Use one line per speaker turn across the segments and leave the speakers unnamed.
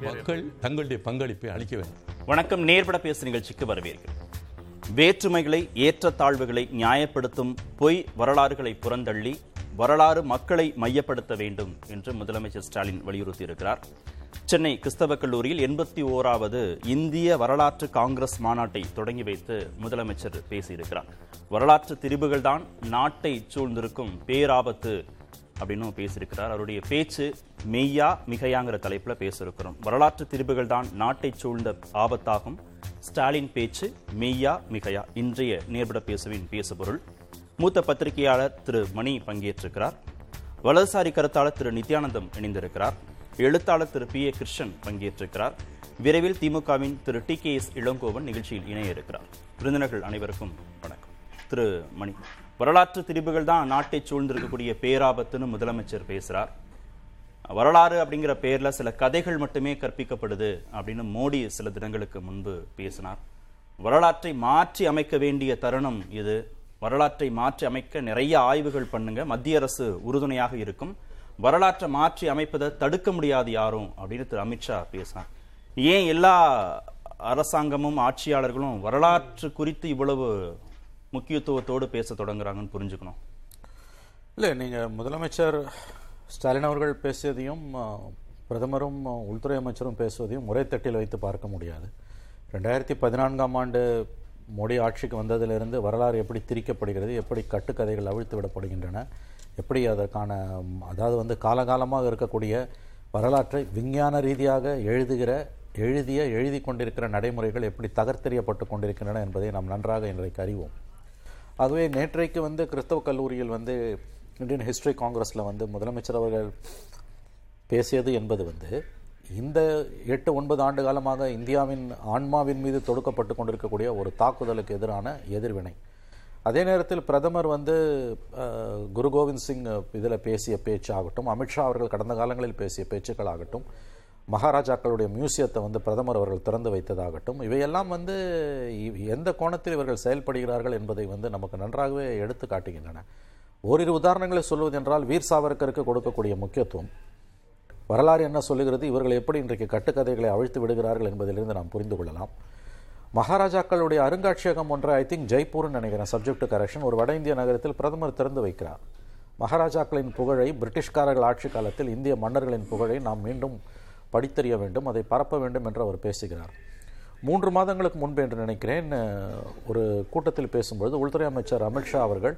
மக்கள் தங்களுடைய பங்களிப்பை அளிக்க வேண்டும்.
வணக்கம். நேர்பட பேசு நிகழ்ச்சிக்கு வரவேற்கிறேன் வேற்றுமைகளை ஏற்றத்தாழ்வுகளை நியாயப்படுத்தும் பொய் வரலாறுகளை புறந்தள்ளி வரலாறு மக்களை மையப்படுத்த வேண்டும் என்று முதலமைச்சர் ஸ்டாலின் வலியுறுத்தியிருக்கிறார். சென்னை கிறிஸ்தவ கல்லூரியில் எண்பத்தி ஓராவது இந்திய வரலாற்று காங்கிரஸ் மாநாட்டை தொடங்கி வைத்து முதலமைச்சர் பேசியிருக்கிறார். வரலாற்று திரிபுகள்தான் நாட்டை சூழ்ந்திருக்கும் பேராபத்து அப்படின்னு பேசியிருக்கிறார். அவருடைய பேச்சு மெய்யா மிகையாங்கிற தலைப்புல பேசியிருக்கிறோம். வரலாற்று திரிபுகள் தான் நாட்டை சூழ்ந்த ஆபத்தாகும். ஸ்டாலின் பேச்சு மெய்யா மிகையா? இன்றைய நேர்பட பேசுவின் பேசுபொருள். மூத்த பத்திரிகையாளர் திரு மணி பங்கேற்றிருக்கிறார். வலதுசாரி கருத்தாளர் திரு நித்யானந்தம் இணைந்திருக்கிறார். எழுத்தாளர் திரு பி ஏ கிருஷ்ணன் பங்கேற்றிருக்கிறார். விரைவில் திமுகவின் Thiru T K S Elangovan நிகழ்ச்சியில் இணைய இருக்கிறார் விருந்தினர்கள் அனைவருக்கும் வணக்கம். திரு மணி. வரலாற்று திரிபுகள் தான் நாட்டை சூழ்ந்திருக்கக்கூடிய பேராபத்துன்னு முதலமைச்சர் பேசுகிறார் வரலாறு அப்படிங்கிற பேரில் சில கதைகள் மட்டுமே கற்பிக்கப்படுது அப்படின்னு மோடி சில தினங்களுக்கு முன்பு பேசினார். வரலாற்றை மாற்றி அமைக்க வேண்டிய தருணம் இது. வரலாற்றை மாற்றி அமைக்க நிறைய ஆய்வுகள் பண்ணுங்க. மத்திய அரசு உறுதுணையாக இருக்கும். வரலாற்றை மாற்றி அமைப்பதை தடுக்க முடியாது யாரும் அப்படின்னு திரு அமித்ஷா பேசினார். ஏன் எல்லா அரசாங்கமும் ஆட்சியாளர்களும் வரலாற்று குறித்து இவ்வளவு முக்கியத்துவத்தோடு பேச தொடங்குறாங்கன்னு புரிஞ்சுக்கணும்.
இல்லை நீங்கள் முதலமைச்சர் ஸ்டாலின் அவர்கள் பேசியதையும் பிரதமரும் உள்துறை அமைச்சரும் பேசுவதையும் ஒரே தட்டில் வைத்து பார்க்க முடியாது. ரெண்டாயிரத்தி பதினான்காம் ஆண்டு மோடி ஆட்சிக்கு வந்ததிலிருந்து வரலாறு எப்படி திரிக்கப்படுகிறது எப்படி கட்டுக்கதைகள் அவிழ்த்து விடப்படுகின்றன எப்படி அதற்கான அதாவது வந்து காலகாலமாக இருக்கக்கூடிய வரலாற்றை விஞ்ஞான ரீதியாக எழுதுகிற எழுதிய எழுதி கொண்டிருக்கிற நடைமுறைகள் எப்படி தகர்த்தெறியப்பட்டு கொண்டிருக்கின்றன என்பதை நாம் நன்றாக இன்றைக்கு அறிவோம். அதுவே நேற்றைக்கு வந்து கிறிஸ்தவ கல்லூரியில் வந்து இந்தியன் ஹிஸ்டரி காங்கிரஸில் வந்து முதலமைச்சர் அவர்கள் பேசியது என்பது வந்து இந்த எட்டு ஒன்பது ஆண்டு காலமாக இந்தியாவின் ஆன்மாவின் மீது தொடுக்கப்பட்டு கொண்டிருக்கக்கூடிய ஒரு தாக்குதலுக்கு எதிரான எதிர்வினை. அதே நேரத்தில் பிரதமர் வந்து குரு கோவிந்த் சிங் இதில் பேசிய பேச்சு ஆகட்டும் அமித்ஷா அவர்கள் கடந்த காலங்களில் பேசிய பேச்சுக்கள் ஆகட்டும் மகாராஜாக்களுடைய மியூசியத்தை வந்து பிரதமர் அவர்கள் திறந்து வைத்ததாகட்டும் இவையெல்லாம் வந்து எந்த கோணத்தில் இவர்கள் செயல்படுகிறார்கள் என்பதை வந்து நமக்கு நன்றாகவே எடுத்து காட்டுகின்றன. ஓரிரு உதாரணங்களை சொல்வதென்றால் வீர் சாவர்கருக்கு கொடுக்கக்கூடிய முக்கியத்துவம். வரலாறு என்ன சொல்லுகிறது? இவர்கள் எப்படி இன்றைக்கு கட்டுக்கதைகளை அவிழ்த்து விடுகிறார்கள் என்பதிலிருந்து நாம் புரிந்து கொள்ளலாம். மகாராஜாக்களுடைய அருங்காட்சியகம் ஒன்றை ஐ திங்க் ஜெய்ப்பூர்னு நினைக்கிறேன் சப்ஜெக்ட் கரெக்ஷன் ஒரு வட இந்திய நகரத்தில் பிரதமர் திறந்து வைக்கிறார். மகாராஜாக்களின் புகழை பிரிட்டிஷ்காரர்கள் ஆட்சி காலத்தில் இந்திய மன்னர்களின் புகழை நாம் மீண்டும் படித்தறிய வேண்டும் அதை பரப்ப வேண்டும் என்று அவர் பேசுகிறார். மூன்று மாதங்களுக்கு முன்பு என்று நினைக்கிறேன் ஒரு கூட்டத்தில் பேசும்பொழுது உள்துறை அமைச்சர் அமித்ஷா அவர்கள்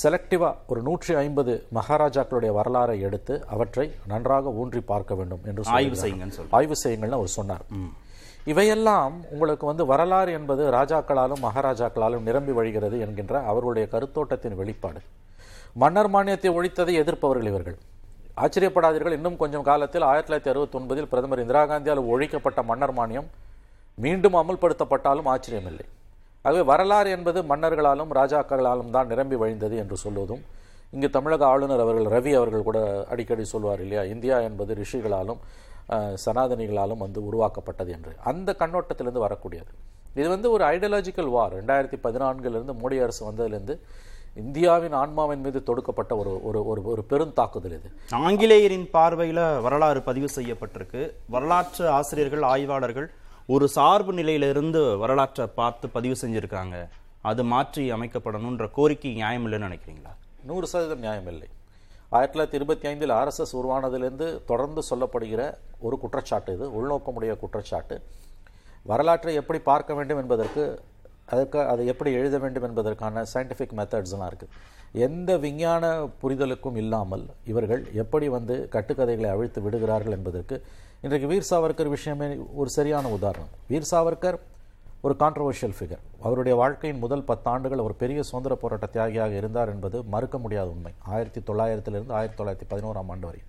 செலக்டிவாக ஒரு நூற்றி ஐம்பது மகாராஜாக்களுடைய வரலாறை எடுத்து அவற்றை நன்றாக ஊன்றி பார்க்க வேண்டும் என்று
ஆய்வு சொல்லி
ஆய்வு செய்யுங்கள்னு அவர் சொன்னார். இவையெல்லாம் உங்களுக்கு வந்து வரலாறு என்பது ராஜாக்களாலும் மகாராஜாக்களாலும் நிரம்பி வழிகிறது என்கின்ற அவர்களுடைய கருத்தோட்டத்தின் வெளிப்பாடு. மன்னர் மானியத்தை ஒழித்ததை எதிர்ப்பவர்கள் இவர்கள். ஆச்சரியப்படாதீர்கள். இன்னும் கொஞ்சம் காலத்தில் ஆயிரத்தி தொள்ளாயிரத்தி அறுபத்தி ஒன்பதில் பிரதமர் இந்திரா காந்தியால் ஒழிக்கப்பட்ட மன்னர் மானியம் மீண்டும் அமல்படுத்தப்பட்டாலும் ஆச்சரியமில்லை. ஆகவே வரலாறு என்பது மன்னர்களாலும் ராஜாக்களாலும் தான் நிரம்பி வழிந்தது என்று சொல்வதும் இங்கு தமிழக ஆளுநர் அவர்கள் ரவி அவர்கள் கூட அடிக்கடி சொல்வார் இல்லையா இந்தியா என்பது ரிஷிகளாலும் சனாதனிகளாலும் வந்து உருவாக்கப்பட்டது என்று. அந்த கண்ணோட்டத்திலிருந்து வரக்கூடியது. இது வந்து ஒரு ஐடியாலஜிக்கல் வார் ரெண்டாயிரத்தி பதினான்கிலிருந்து மோடி அரசு வந்ததுலேருந்து இந்தியாவின் ஆன்மாவின் மீது தொடுக்கப்பட்ட ஒரு ஒரு ஒரு ஒரு பெருந்தாக்குதல் இது.
ஆங்கிலேயரின் பார்வையில வரலாறு பதிவு செய்யப்பட்டிருக்கு. வரலாற்று ஆசிரியர்கள் ஆய்வாளர்கள் ஒரு சார்பு நிலையிலிருந்து வரலாற்றை பார்த்து பதிவு செஞ்சிருக்காங்க. அது மாற்றி அமைக்கப்படணுன்ற கோரிக்கை நியாயம் இல்லைன்னு நினைக்கிறீங்களா?
நூறு சதவீதம் நியாயமில்லை ஆயிரத்தி தொள்ளாயிரத்தி இருபத்தி ஐந்தில் ஆர்எஸ்எஸ் உருவானதிலிருந்து தொடர்ந்து சொல்லப்படுகிற ஒரு குற்றச்சாட்டு இது உள்நோக்கமுடைய குற்றச்சாட்டு. வரலாற்றை எப்படி பார்க்க வேண்டும் என்பதற்கு அதற்கு அதை எப்படி எழுத வேண்டும் என்பதற்கான சயின்டிஃபிக் மெத்தட்ஸ்லாம் இருக்குது எந்த விஞ்ஞான புரிதலுக்கும் இல்லாமல் இவர்கள் எப்படி வந்து கட்டுக்கதைகளை அவிழ்த்து விடுகிறார்கள் என்பதற்கு இன்றைக்கு வீர் சாவர்கர் விஷயமே ஒரு சரியான உதாரணம். வீர் சாவர்கர் ஒரு கான்ட்ரவர்ஷியல் ஃபிகர் அவருடைய வாழ்க்கையின் முதல் பத்தாண்டுகள் ஒரு பெரிய சுதந்திர போராட்ட தியாகியாக இருந்தார் என்பது மறுக்க முடியாத உண்மை. ஆயிரத்தி தொள்ளாயிரத்திலிருந்து ஆயிரத்தி தொள்ளாயிரத்தி பதினோராம் ஆண்டு வரை.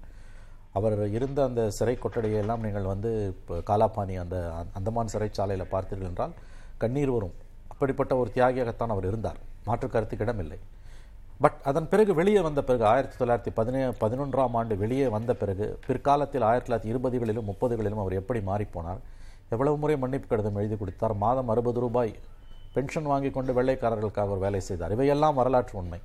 அவர் இருந்த அந்த சிறை கொட்டடையெல்லாம் நீங்கள் வந்து இப்போ காலாபானி அந்த அந்த- அந்தமான் சிறைச்சாலையில் பார்த்தீர்கள் என்றால் கண்ணீர் வரும். அப்படிப்பட்ட ஒரு தியாகியாகத்தான் அவர் இருந்தார். மாற்று கருத்துக்கு இடமில்லை. பட் அதன் பிறகு வெளியே வந்த பிறகு ஆயிரத்தி தொள்ளாயிரத்தி பதினே பதினொன்றாம் ஆண்டு வெளியே வந்த பிறகு பிற்காலத்தில் ஆயிரத்தி தொள்ளாயிரத்தி இருபதுகளிலும் முப்பதுகளிலும் அவர் எப்படி மாறிப்போனார் எவ்வளவு முறை மன்னிப்பு கடிதம் எழுதி கொடுத்தார்? மாதம் அறுபது ரூபாய் பென்ஷன் வாங்கி கொண்டு வெள்ளைக்காரர்களுக்காக அவர் வேலை செய்தார். இவையெல்லாம் வரலாற்று உண்மை.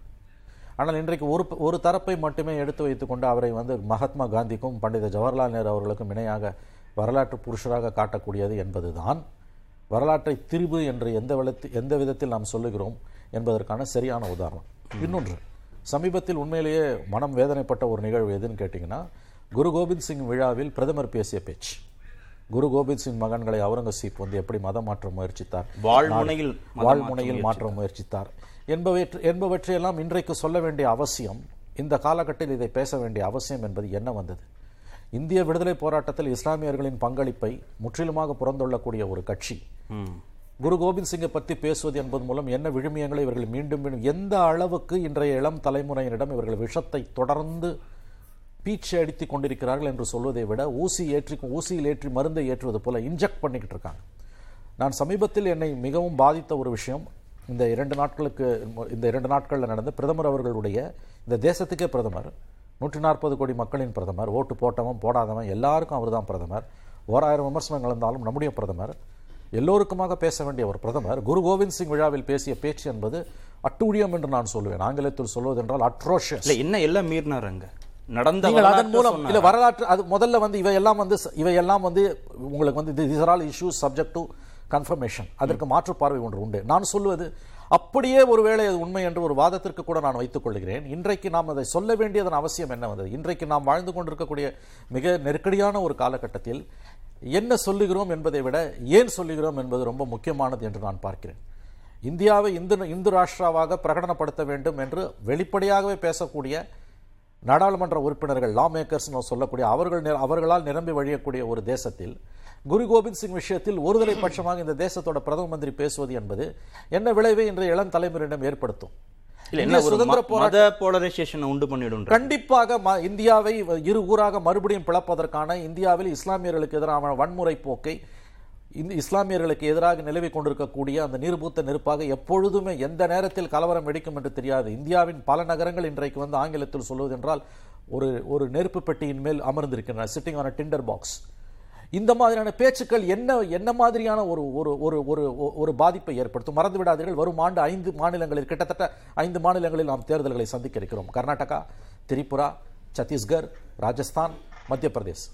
ஆனால் இன்றைக்கு ஒரு ஒரு தரப்பை மட்டுமே எடுத்து வைத்துக்கொண்டு அவரை வந்து மகாத்மா காந்திக்கும் பண்டித ஜவஹர்லால் நேரு அவர்களுக்கும் இணையாக வரலாற்று புருஷராக காட்டக்கூடியது என்பதுதான் வரலாற்றை திரிபு என்று எந்த விதத்தில் எந்த விதத்தில் நாம் சொல்லுகிறோம் என்பதற்கான சரியான உதாரணம். இன்னொன்று சமீபத்தில் உண்மையிலேயே மனம் வேதனைப்பட்ட ஒரு நிகழ்வு எதுன்னு கேட்டிங்கன்னா குரு கோபிந்த் சிங் விழாவில் பிரதமர் பேசிய பேச்சு. குரு கோபிந்த் சிங் மகன்களை அவுரங்கசீப் வந்து எப்படி மதம் மாற்ற முயற்சித்தார்
வாழ்முனையில்
வாழ்முனையில் மாற்ற முயற்சித்தார் என்பவற்றை என்பவற்றையெல்லாம் இன்றைக்கு சொல்ல வேண்டிய அவசியம் இந்த காலகட்டத்தில் இதை பேச வேண்டிய அவசியம் என்பது என்ன வந்தது? இந்திய விடுதலை போராட்டத்தில் இஸ்லாமியர்களின் பங்களிப்பை முற்றிலுமாக புறந்தொள்ளக்கூடிய ஒரு கட்சி. குரு கோபிந்த் சிங்கை பற்றி பேசுவது என்பது மூலம் என்ன விழுமியங்களை இவர்கள் மீண்டும் மீண்டும் எந்த அளவுக்கு இன்றைய இளம் தலைமுறையினரிடம் இவர்கள் விஷத்தை தொடர்ந்து பீச்சை அடித்துக் கொண்டிருக்கிறார்கள் என்று சொல்வதை விட ஊசி ஏற்றி ஊசியில் ஏற்றி மருந்தை ஏற்றுவது போல இன்ஜெக்ட் பண்ணிக்கிட்டு இருக்காங்க. நான் சமீபத்தில் என்னை மிகவும் பாதித்த ஒரு விஷயம் இந்த இரண்டு நாட்களுக்கு இந்த இரண்டு நாட்களில் நடந்த பிரதமர் அவர்களுடைய இந்த தேசத்துக்கே பிரதமர் நூற்றி நாற்பது கோடி மக்களின் பிரதமர் ஓட்டு போட்டவன் போடாதவன் எல்லாருக்கும் அவர்தான் பிரதமர். ஓராயிரம் விமர்சனங்கள் இருந்தாலும் நம்முடைய பிரதமர். எல்லோருக்குமாக பேச வேண்டிய ஒரு பிரதமர் குரு கோவிந்த் சிங் விழாவில் பேசிய பேச்சு என்பது அட்டூழியம் என்று நான் சொல்லுவேன் ஆங்கிலத்தில் சொல்வதென்றால் அட்ரோஷியஸ்
இல்ல என்ன எல்லாம் மீறினார் அங்க? நடந்த
அதன் மூலம்? இல்ல வரலாற்று அது முதல்ல வந்து இவையெல்லாம் வந்து இவையெல்லாம் வந்து உங்களுக்கு வந்து are all issues subject to confirmation. அதற்கு மாற்று பார்வை ஒன்று உண்டு. நான் சொல்வது அப்படியே ஒருவேளை அது உண்மை என்று ஒரு வாதத்திற்கு கூட நான் வைத்துக் கொள்கிறேன். இன்றைக்கு நாம் அதை சொல்ல வேண்டியதன் அவசியம் என்ன வந்தது? இன்றைக்கு நாம் வாழ்ந்து கொண்டிருக்கக்கூடிய மிக நெருக்கடியான ஒரு காலகட்டத்தில் என்ன சொல்லுகிறோம் என்பதை விட ஏன் சொல்லுகிறோம் என்பது ரொம்ப முக்கியமானது என்று நான் பார்க்கிறேன். இந்தியாவை இந்து இந்து ராஷ்டிராவாக பிரகடனப்படுத்த வேண்டும் என்று வெளிப்படையாகவே பேசக்கூடிய நாடாளுமன்ற உறுப்பினர்கள் லா மேக்கர்ஸ் சொல்லக்கூடிய அவர்கள் அவர்களால் நிரம்பி வழியக்கூடிய ஒரு தேசத்தில் குரு கோபிந்த் சிங் விஷயத்தில் ஒருதலை பட்சமாக இந்த தேசத்தோட பிரதம மந்திரி பேசுவது என்பது என்ன விளைவை இன்றைய இளம் தலைமுறையிடம் ஏற்படுத்தும்.
இல்ல
சுதந்திர போராட்ட
போலரைசேஷனை உண்டு பண்ணிடும்
கண்டிப்பாக இந்தியாவை இரு ஊராக மறுபடியும் பிளப்பதற்கான இந்தியாவில் இஸ்லாமியர்களுக்கு எதிரான வன்முறை போக்கை இந்த இஸ்லாமியர்களுக்கு எதிராக நிலவிக் கொண்டிருக்கக்கூடிய அந்த நிருபூத்த நெருப்பாக எப்பொழுதுமே எந்த நேரத்தில் கலவரம் வெடிக்கும் என்று தெரியாது. இந்தியாவின் பல நகரங்கள் இன்றைக்கு வந்து ஆங்கிலத்தில் சொல்வதென்றால் ஒரு ஒரு நெருப்பு பெட்டியின் மேல் அமர்ந்திருக்கின்றன. சிட்டிங் ஆன் டிண்டர் பாக்ஸ் இந்த மாதிரியான பேச்சுக்கள் என்ன என்ன மாதிரியான ஒரு ஒரு ஒரு ஒரு ஒரு பாதிப்பை ஏற்படுத்தும்? மறந்து விடாதீர்கள். வரும் ஆண்டு ஐந்து மாநிலங்களில் கிட்டத்தட்ட ஐந்து மாநிலங்களில் நாம் தேர்தல்களை சந்திக்க இருக்கிறோம். கர்நாடகா திரிபுரா சத்தீஸ்கர் ராஜஸ்தான் மத்திய பிரதேஷ்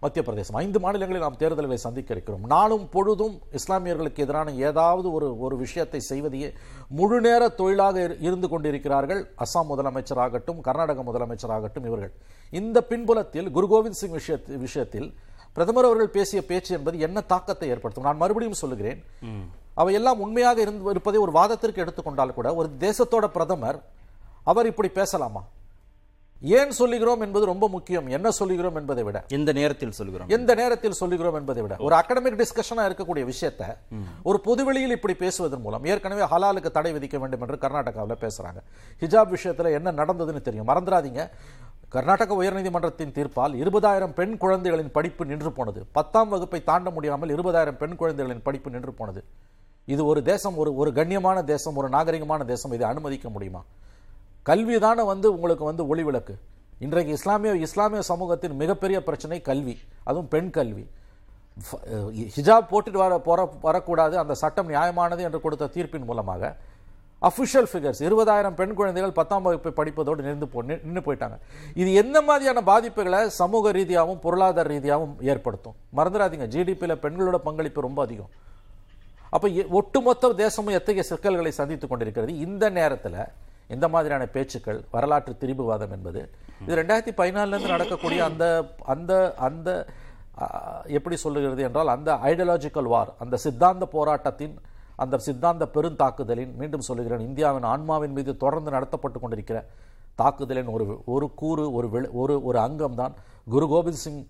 மத்திய பிரதேசம் ஐந்து மாநிலங்களில் நாம் தேர்தல்களை சந்திக்க இருக்கிறோம். நாளும் பொழுதும் இஸ்லாமியர்களுக்கு எதிரான ஏதாவது ஒரு ஒரு விஷயத்தை செய்வதையே முழு நேர தொழிலாக இரு- இருந்து கொண்டிருக்கிறார்கள். அஸ்ஸாம் முதலமைச்சராகட்டும் கர்நாடக முதலமைச்சராகட்டும் இவர்கள். இந்த பின்புலத்தில் குரு கோவிந்த் சிங் விஷயத்தில் விஷயத்தில் பிரதமர் அவர்கள் பேசிய பேச்சு என்பது என்ன தாக்கத்தை ஏற்படுத்தும்? நான் மறுபடியும் சொல்லுகிறேன். அவையெல்லாம் உண்மையாக இருந்து இருப்பதை ஒரு வாதத்திற்கு எடுத்துக்கொண்டால் கூட ஒரு தேசத்தோட பிரதமர் அவர் இப்படி பேசலாமா? ஏன் சொல்லுகிறோம் என்பது ரொம்ப முக்கியம். என்ன சொல்லுகிறோம் என்பதை விட.
எந்த நேரத்தில் சொல்கிறோம்
எந்த நேரத்தில் சொல்லுகிறோம் என்பதை விட. ஒரு அகடமிக் டிஸ்கஷனா இருக்கக்கூடிய விஷயத்தை ஒரு பொதுவெளியில் இப்படி பேசுவதன் மூலம் ஏற்கனவே ஹலாலுக்கு தடை விதிக்க வேண்டும் என்று கர்நாடகாவில் பேசுறாங்க. ஹிஜாப் விஷயத்துல என்ன நடந்ததுன்னு தெரியும். மறந்துடாதீங்க. கர்நாடக உயர்நீதிமன்றத்தின் தீர்ப்பால் இருபதாயிரம் பெண் குழந்தைகளின் படிப்பு நின்று போனது. பத்தாம் வகுப்பை தாண்ட முடியாமல் இருபதாயிரம் பெண் குழந்தைகளின் படிப்பு நின்று போனது. இது ஒரு தேசம் ஒரு ஒரு கண்ணியமான தேசம் ஒரு நாகரிகமான தேசம். இதை அனுமதிக்க முடியுமா? கல்வி தானே வந்து உங்களுக்கு வந்து ஒளிவிளக்கு இன்றைக்கு இஸ்லாமிய இஸ்லாமிய சமூகத்தின் மிகப்பெரிய பிரச்சனை கல்வி. அதுவும் பெண் கல்வி. ஹிஜாப் போட்டுட்டு வர போற வரக்கூடாது. அந்த சட்டம் நியாயமானது என்று கொடுத்த தீர்ப்பின் மூலமாக அஃபிஷியல் ஃபிகர்ஸ் இருபதாயிரம் பெண் குழந்தைகள் பத்தாம் வகுப்பு படிப்பதோடு நின்று போ நின்று போயிட்டாங்க. இது எந்த மாதிரியான பாதிப்புகளை சமூக ரீதியாகவும் பொருளாதார ரீதியாகவும் ஏற்படுத்தும்? மறந்துடாதீங்க. ஜிடிபியில் பெண்களோட பங்களிப்பு ரொம்ப அதிகம். அப்போ எ- ஒட்டுமொத்த தேசமும் எத்தகைய சிக்கல்களை சந்தித்து கொண்டிருக்கிறது? இந்த நேரத்தில் இந்த மாதிரியான பேச்சுக்கள் வரலாற்று திரிபுவாதம் என்பது? இது ரெண்டாயிரத்தி பதினாலுலேருந்து நடக்கக்கூடிய அந்த அந்த அந்த எப்படி சொல்லுகிறது என்றால் அந்த ஐடியாலஜிக்கல் வார் அந்த சித்தாந்த போராட்டத்தின் அந்த சித்தாந்த பெருந்தாக்குதலின் மீண்டும் சொல்லுகிறேன் இந்தியாவின் ஆன்மாவின் மீது தொடர்ந்து நடத்தப்பட்டு கொண்டிருக்கிற தாக்குதலின் ஒரு ஒரு கூறு ஒரு வெளி- ஒரு ஒரு அங்கம் தான் குரு கோபிந்த் சிங்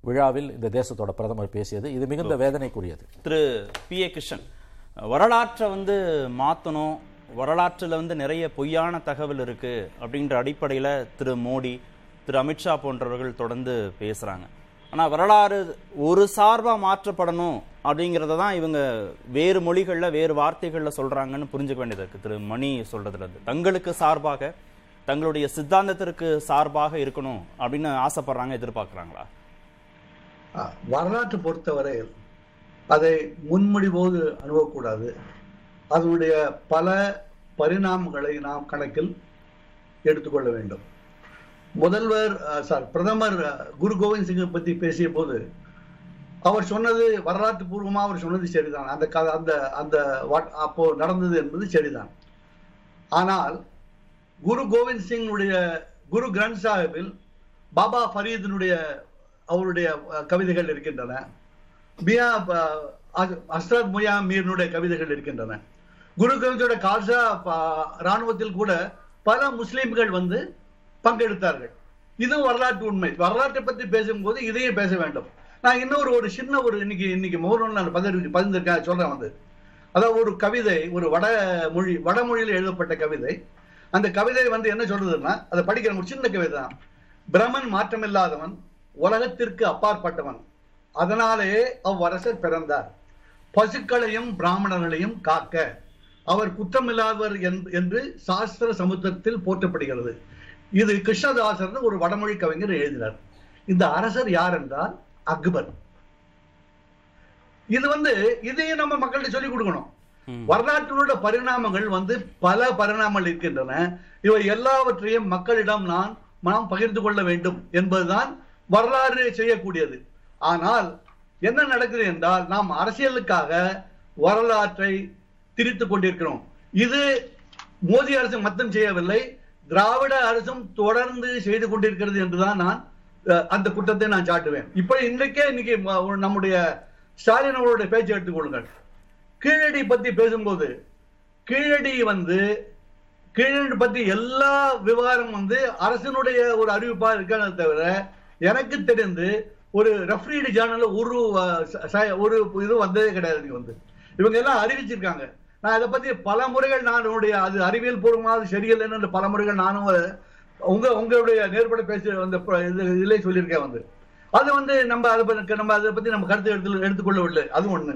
விழாவில் இந்த தேசத்தோட பிரதமர் பேசியது. இது மிகுந்த வேதனைக்குரியது.
திரு பி. ஏ. கிருஷ்ணன் வரலாற்றை வந்து மாற்றணும் வரலாற்றில் வந்து நிறைய பொய்யான தகவல் இருக்கு அப்படின்ற அடிப்படையில் திரு மோடி திரு அமித்ஷா போன்றவர்கள் தொடர்ந்து பேசுறாங்க. ஆனா வரலாறு ஒரு சார்பா மாற்றப்படணும் அப்படிங்கிறத தான் இவங்க வேறு மொழிகளில் வேறு வார்த்தைகள்ல சொல்றாங்கன்னு புரிஞ்சுக்க வேண்டியது இருக்குது திரு மணி சொல்றதுல இருந்து. தங்களுக்கு சார்பாக தங்களுடைய சித்தாந்தத்திற்கு சார்பாக இருக்கணும் அப்படின்னு ஆசைப்படுறாங்க எதிர்பார்க்குறாங்களா?
அஹ், வரலாற்று பொறுத்தவரையில் அதை முன்மொழிவோடு அணுகக்கூடாது. அதனுடைய பல பரிணாமங்களை நாம் கணக்கில் எடுத்துக்கொள்ள வேண்டும். முதல்வர் சார் பிரதமர் குரு கோவிந்த் சிங்கை பற்றி பேசிய போது அவர் சொன்னது வரலாற்று பூர்வமா அவர் சொன்னது சரிதான். அந்த க- அந்த அந்த வாட்- அப்போ நடந்தது என்பது சரிதான். ஆனால் குரு கோவிந்த் சிங்னுடைய குரு கிரந்த் சாஹிப்பில் பாபா ஃபரீதினுடைய அவருடைய கவிதைகள் இருக்கின்றன. மியா அஹ், அஸ்- அஸ்ரத் முயா மீரினுடைய கவிதைகள் இருக்கின்றன. குரு கிரந்தோட கால்சா இராணுவத்தில் ராணுவத்தில் கூட பல முஸ்லீம்கள் வந்து பங்கெடுத்தார்கள். இது வரலாற்று உண்மை. வரலாற்றை பற்றி பேசும்போது இதையும் பேச வேண்டும். நான் இன்னொரு ஒரு சின்ன ஒரு இன்னைக்கு இன்னைக்கு மௌனம் நான் பதிந்திருக்கேன் சொல்றேன் வந்து. அதாவது ஒரு கவிதை ஒரு வட மொழி வடமொழியில் எழுதப்பட்ட கவிதை. அந்த கவிதை வந்து என்ன சொல்றதுன்னா அதை படிக்கிற ஒரு சின்ன கவிதை தான். பிரமன் மாற்றமில்லாதவன் உலகத்திற்கு அப்பாற்பட்டவன். அதனாலே அவ்வரசர் பிறந்தார். பசுக்களையும் பிராமணர்களையும் காக்க. அவர் குற்றமில்லாதவர் என்- என்று சாஸ்திர சமுத்திரத்தில் போற்றப்படுகிறது. இது கிருஷ்ணதாசர் ஒரு வடமொழி கவிஞர் எழுதினார். இந்த அரசர் யார் என்றால் அக்பர். இது வந்து இதையும் நம்ம மக்கள்கிட்ட சொல்லிக் கொடுக்கணும். வரலாற்றினுடைய பரிணாமங்கள் வந்து பல பரிணாமங்கள் இருக்கின்றன. இவை எல்லாவற்றையும் மக்களிடம் நான் நாம் பகிர்ந்து கொள்ள வேண்டும் என்பதுதான் வரலாறு செய்யக்கூடியது. ஆனால் என்ன நடக்குது என்றால் நாம் அரசியலுக்காக வரலாற்றை திரித்துக் கொண்டிருக்கிறோம். இது மோடி அரசு மட்டும் செய்யவில்லை திராவிட அரசும் தொடர்ந்து செய்து கொண்டிருக்கிறது என்றுதான் நான் அந்த குற்றத்தை நான் சாட்டுவேன். இப்ப இன்றைக்கே இன்னைக்கு நம்முடைய ஸ்டாலின் அவர்களுடைய பேச்சு எடுத்துக்கொள்ளுங்கள் கீழடி பத்தி பேசும்போது கீழடி வந்து கீழடி பத்தி எல்லா விவகாரம் வந்து அரசினுடைய ஒரு அறிவிப்பா இருக்கிறத தவிர எனக்கு தெரிந்து ஒரு ரெஃப்ரீடு சேனல்ல ஒரு ச- ஒரு இது வந்ததே கிடையாது வந்து. இவங்க எல்லாம் அறிவிச்சிருக்காங்க. நான் இதை பத்தி பல முறைகள் நான் என்னுடைய அது அறிவியல் பூர்வமாக சரியில்லைன்னு என்று பல முறைகள் நானும் உங்க உங்களுடைய நேர்பட பேச வந்த இதுல இது சொல்லியிருக்கேன் வந்து. அது வந்து நம்ம அதை பத்தி நம்ம அதை பத்தி நம்ம கருத்து எடுத்து எடுத்துக்கொள்ளவில்லை. அது ஒண்ணு.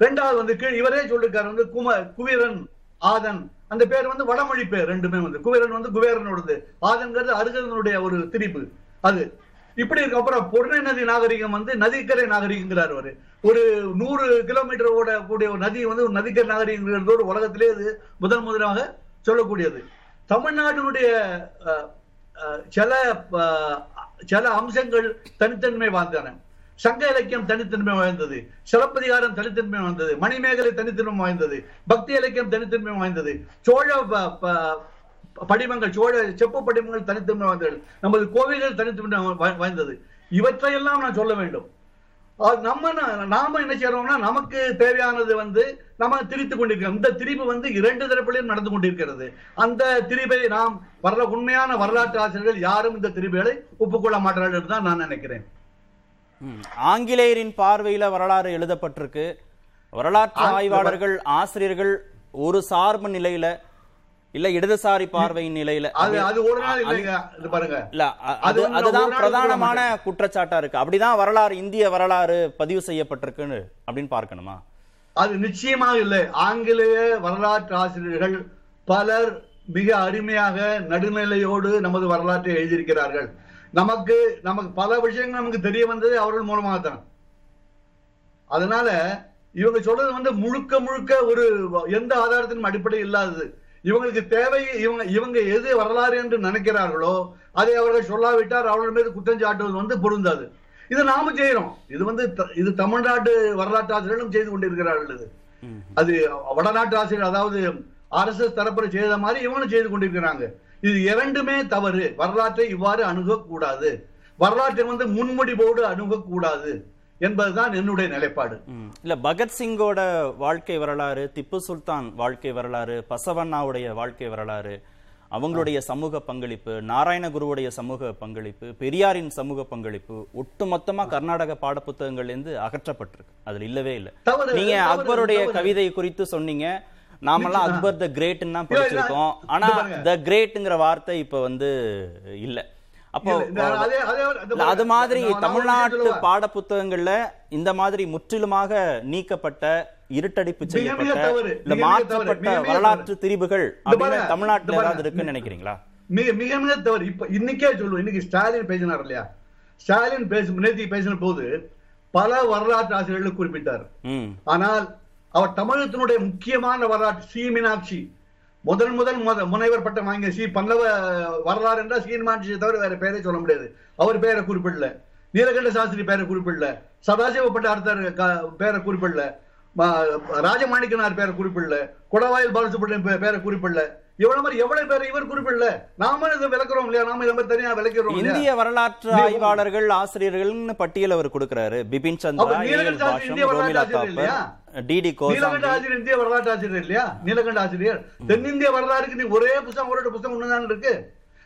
ரெண்டாவது வந்து கீழ் இவரே சொல்லிருக்காரு வந்து கும குவீரன் ஆதன். அந்த பேர் வந்து வடமொழி பேர் ரெண்டுமே வந்து. குவீரன் வந்து குபேரனோடது ஆதன்கிறது அருகனுடைய ஒரு திரிப்பு அது. இப்படி இருக்க. அப்புறம் பொருணை நதி நாகரிகம் வந்து நதிக்கரை நாகரிகங்கிறார் அவரு. ஒரு நூறு கிலோமீட்டர் ஓட கூடிய ஒரு நதி வந்து ஒரு நதிக்கரை நாகரிகங்கிறது ஒரு உலகத்திலே இது முதல் முதலாக சொல்லக்கூடியது. தமிழ்நாட்டினுடைய அஹ், சில சில அம்சங்கள் தனித்தன்மை வாழ்ந்தன சங்க இலக்கியம் தனித்தன்மை வாய்ந்தது. சிலப்பதிகாரம் தனித்தன்மை வாய்ந்தது. மணிமேகலை தனித்தன்மை வாய்ந்தது. பக்தி இலக்கியம் தனித்தன்மை வாய்ந்தது. சோழ ப- ப- படிமங்கள் சோழ செப்பு படிமங்கள் தனித்தன்மை வாய்ந்தது. நமது கோவில்கள் தனித்தன்மை வாய்ந்தது. இவற்றையெல்லாம் நான் சொல்ல வேண்டும். நம்ம நாம என்ன செய்யறோம்னா நமக்கு தேவையானது வந்து நம்ம திரித்து கொண்டிருக்கிறோம். இந்த திரிப்பு வந்து இரண்டு தரப்பிலையும் நடந்து கொண்டிருக்கிறது. அந்த திரிப்பை நாம் வரல உண்மையான வரலாற்று ஆசிரியர்கள் யாரும் இந்த திரிப்புகளை ஒப்புக்கொள்ள மாட்டார்கள் என்று தான் நான் நினைக்கிறேன்.
ஆங்கிலேயரின் பார்வையில வரலாறு எழுதப்பட்டிருக்கு. வரலாற்று ஆய்வாளர்கள் ஆசிரியர்கள் ஒரு சார்பு நிலையில இல்ல இடதுசாரி பார்வையின் நிலையில இல்ல
அது
அதுதான் பிரதானமான குற்றச்சாட்டா இருக்கு. அப்படிதான் வரலாறு இந்திய வரலாறு பதிவு செய்யப்பட்டிருக்குன்னு அப்படின்னு பார்க்கணுமா?
அது நிச்சயமாக இல்லை. ஆங்கிலேய வரலாற்று ஆசிரியர்கள் பலர் மிக அருமையாக நடுநிலையோடு நமது வரலாற்றை எழுதியிருக்கிறார்கள். நமக்கு நமக்கு பல விஷயங்கள் நமக்கு தெரிய வந்தது அவர்கள் மூலமாகத்தான். அதனால இவங்க சொல்றது வந்து முழுக்க முழுக்க ஒரு எந்த ஆதாரத்திനും அடிப்படை இல்லாதது. இவங்களுக்கு தேவை இவங்க இவங்க எது வரலாறு என்று நினைக்கிறார்களோ அதை அவர்கள் சொல்லாவிட்டால் அவர்கள் மீது குற்றம் சாட்டுவது வந்து பொருந்தாது. இது நாம செய்யறோம். இது வந்து இது தமிழ்நாட்டு வரலாற்று ஆசிரியர்களும் செய்து கொண்டிருக்கிறார்கள் இது. அது வடநாட்டு ஆசிரியர் அதாவது ஆர்எஸ்எஸ் தரப்புல செய்த மாதிரி இவங்களும் செய்து கொண்டிருக்கிறாங்க. இது இரண்டுமே தவறு. வரலாற்றை இவ்வாறு அணுகக்கூடாது. வரலாற்றை வந்து முன்முடிவோடு அணுகக்கூடாது. என்பதுதான் என்னுடைய நிலைப்பாடு.
இல்ல பகத்சிங்கோட வாழ்க்கை வரலாறு திப்பு சுல்தான் வாழ்க்கை வரலாறு பசவண்ணாவுடைய வாழ்க்கை வரலாறு அவங்களுடைய சமூக பங்களிப்பு நாராயணகுருவுடைய சமூக பங்களிப்பு பெரியாரின் சமூக பங்களிப்பு ஒட்டுமொத்தமா கர்நாடக பாடப்புத்தகங்கள்ல இருந்து அகற்றப்பட்டிருக்கு அதுல இல்லவே இல்ல நீங்க அக்பருடைய
தவறு.
கவிதை குறித்து சொன்னீங்க நாமெல்லாம். அக்பர் த கிரேட்னு படிச்சிருக்கோம் ஆனா. த கிரேட்ங்கிற வார்த்தை இப்ப வந்து இல்ல அப்போ
அதே-
மாதிரி தமிழ்நாட்டு? பாட புத்தகங்கள்ல இந்த மாதிரி முற்றிலுமாக நீக்கப்பட்ட இருட்டடிப்பு செய்யப்பட்ட இல்ல மாற்றப்பட்ட வரலாற்று
இந்த
அப்படின்னு தமிழ்நாட்டுல ஏதாவது. இருக்குன்னு நினைக்கிறீங்களா?
மிக மிக மிக தவறு. இப்ப இன்னைக்கே சொல்லுவோம். இன்னைக்கு ஸ்டாலின் பேசினார் இல்லையா? ஸ்டாலின் பேசும் நேத்தி பேசின போது பல வரலாற்று ஆசிரியர்களை குறிப்பிட்டார். ஆனால் அவர் தமிழகத்தினுடைய முக்கியமான வரலாற்று சி மீனாட்சி முதல் முதல் முத முனைவர் பட்டம் வாங்கிய ஸ்ரீ பல்லவ வரலாறு என்றால் சீன்மான் தவிர வேற பேரை சொல்ல முடியாது. அவர் பேரை குறிப்பிடல. நீலகண்ட சாஸ்திரி பேரை குறிப்பிடல. சதாசிவ பட்டார்த்தர் க- பேரை குறிப்பிடல. ராஜமாணிக்கனார் பேரை குறிப்பிடல. குடவாயில் பாலசுப்ரமணியம் பே- பேரை குறிப்பிடல. இவ்வளவு மாதிரி எவ்வளவு பேரை இவர் குறிப்பிடல நாம இதை விளக்குறோம் இல்லையா? நாம இதை மாதிரி தனியா விளக்கிறோம்
இந்திய வரலாற்று ஆய்வாளர்கள் ஆசிரியர்கள்னு பட்டியல் அவர் கொடுக்கிறாரு. பிபின் சந்திரா
நீலகண்ட இந்திய வரலாற்று இல்லையா?
டிடி
நீலகண்ட
கோசாம்பி.
ஆசிரியர் இந்திய வரலாற்று ஆசிரியர் இல்லையா? நீலகண்ட ஆசிரியர். தென்னிந்திய வரலாறுக்கு நீ ஒரே புத்தகம் ஒரு புத்தகம் ஒண்ணுதான் இருக்கு.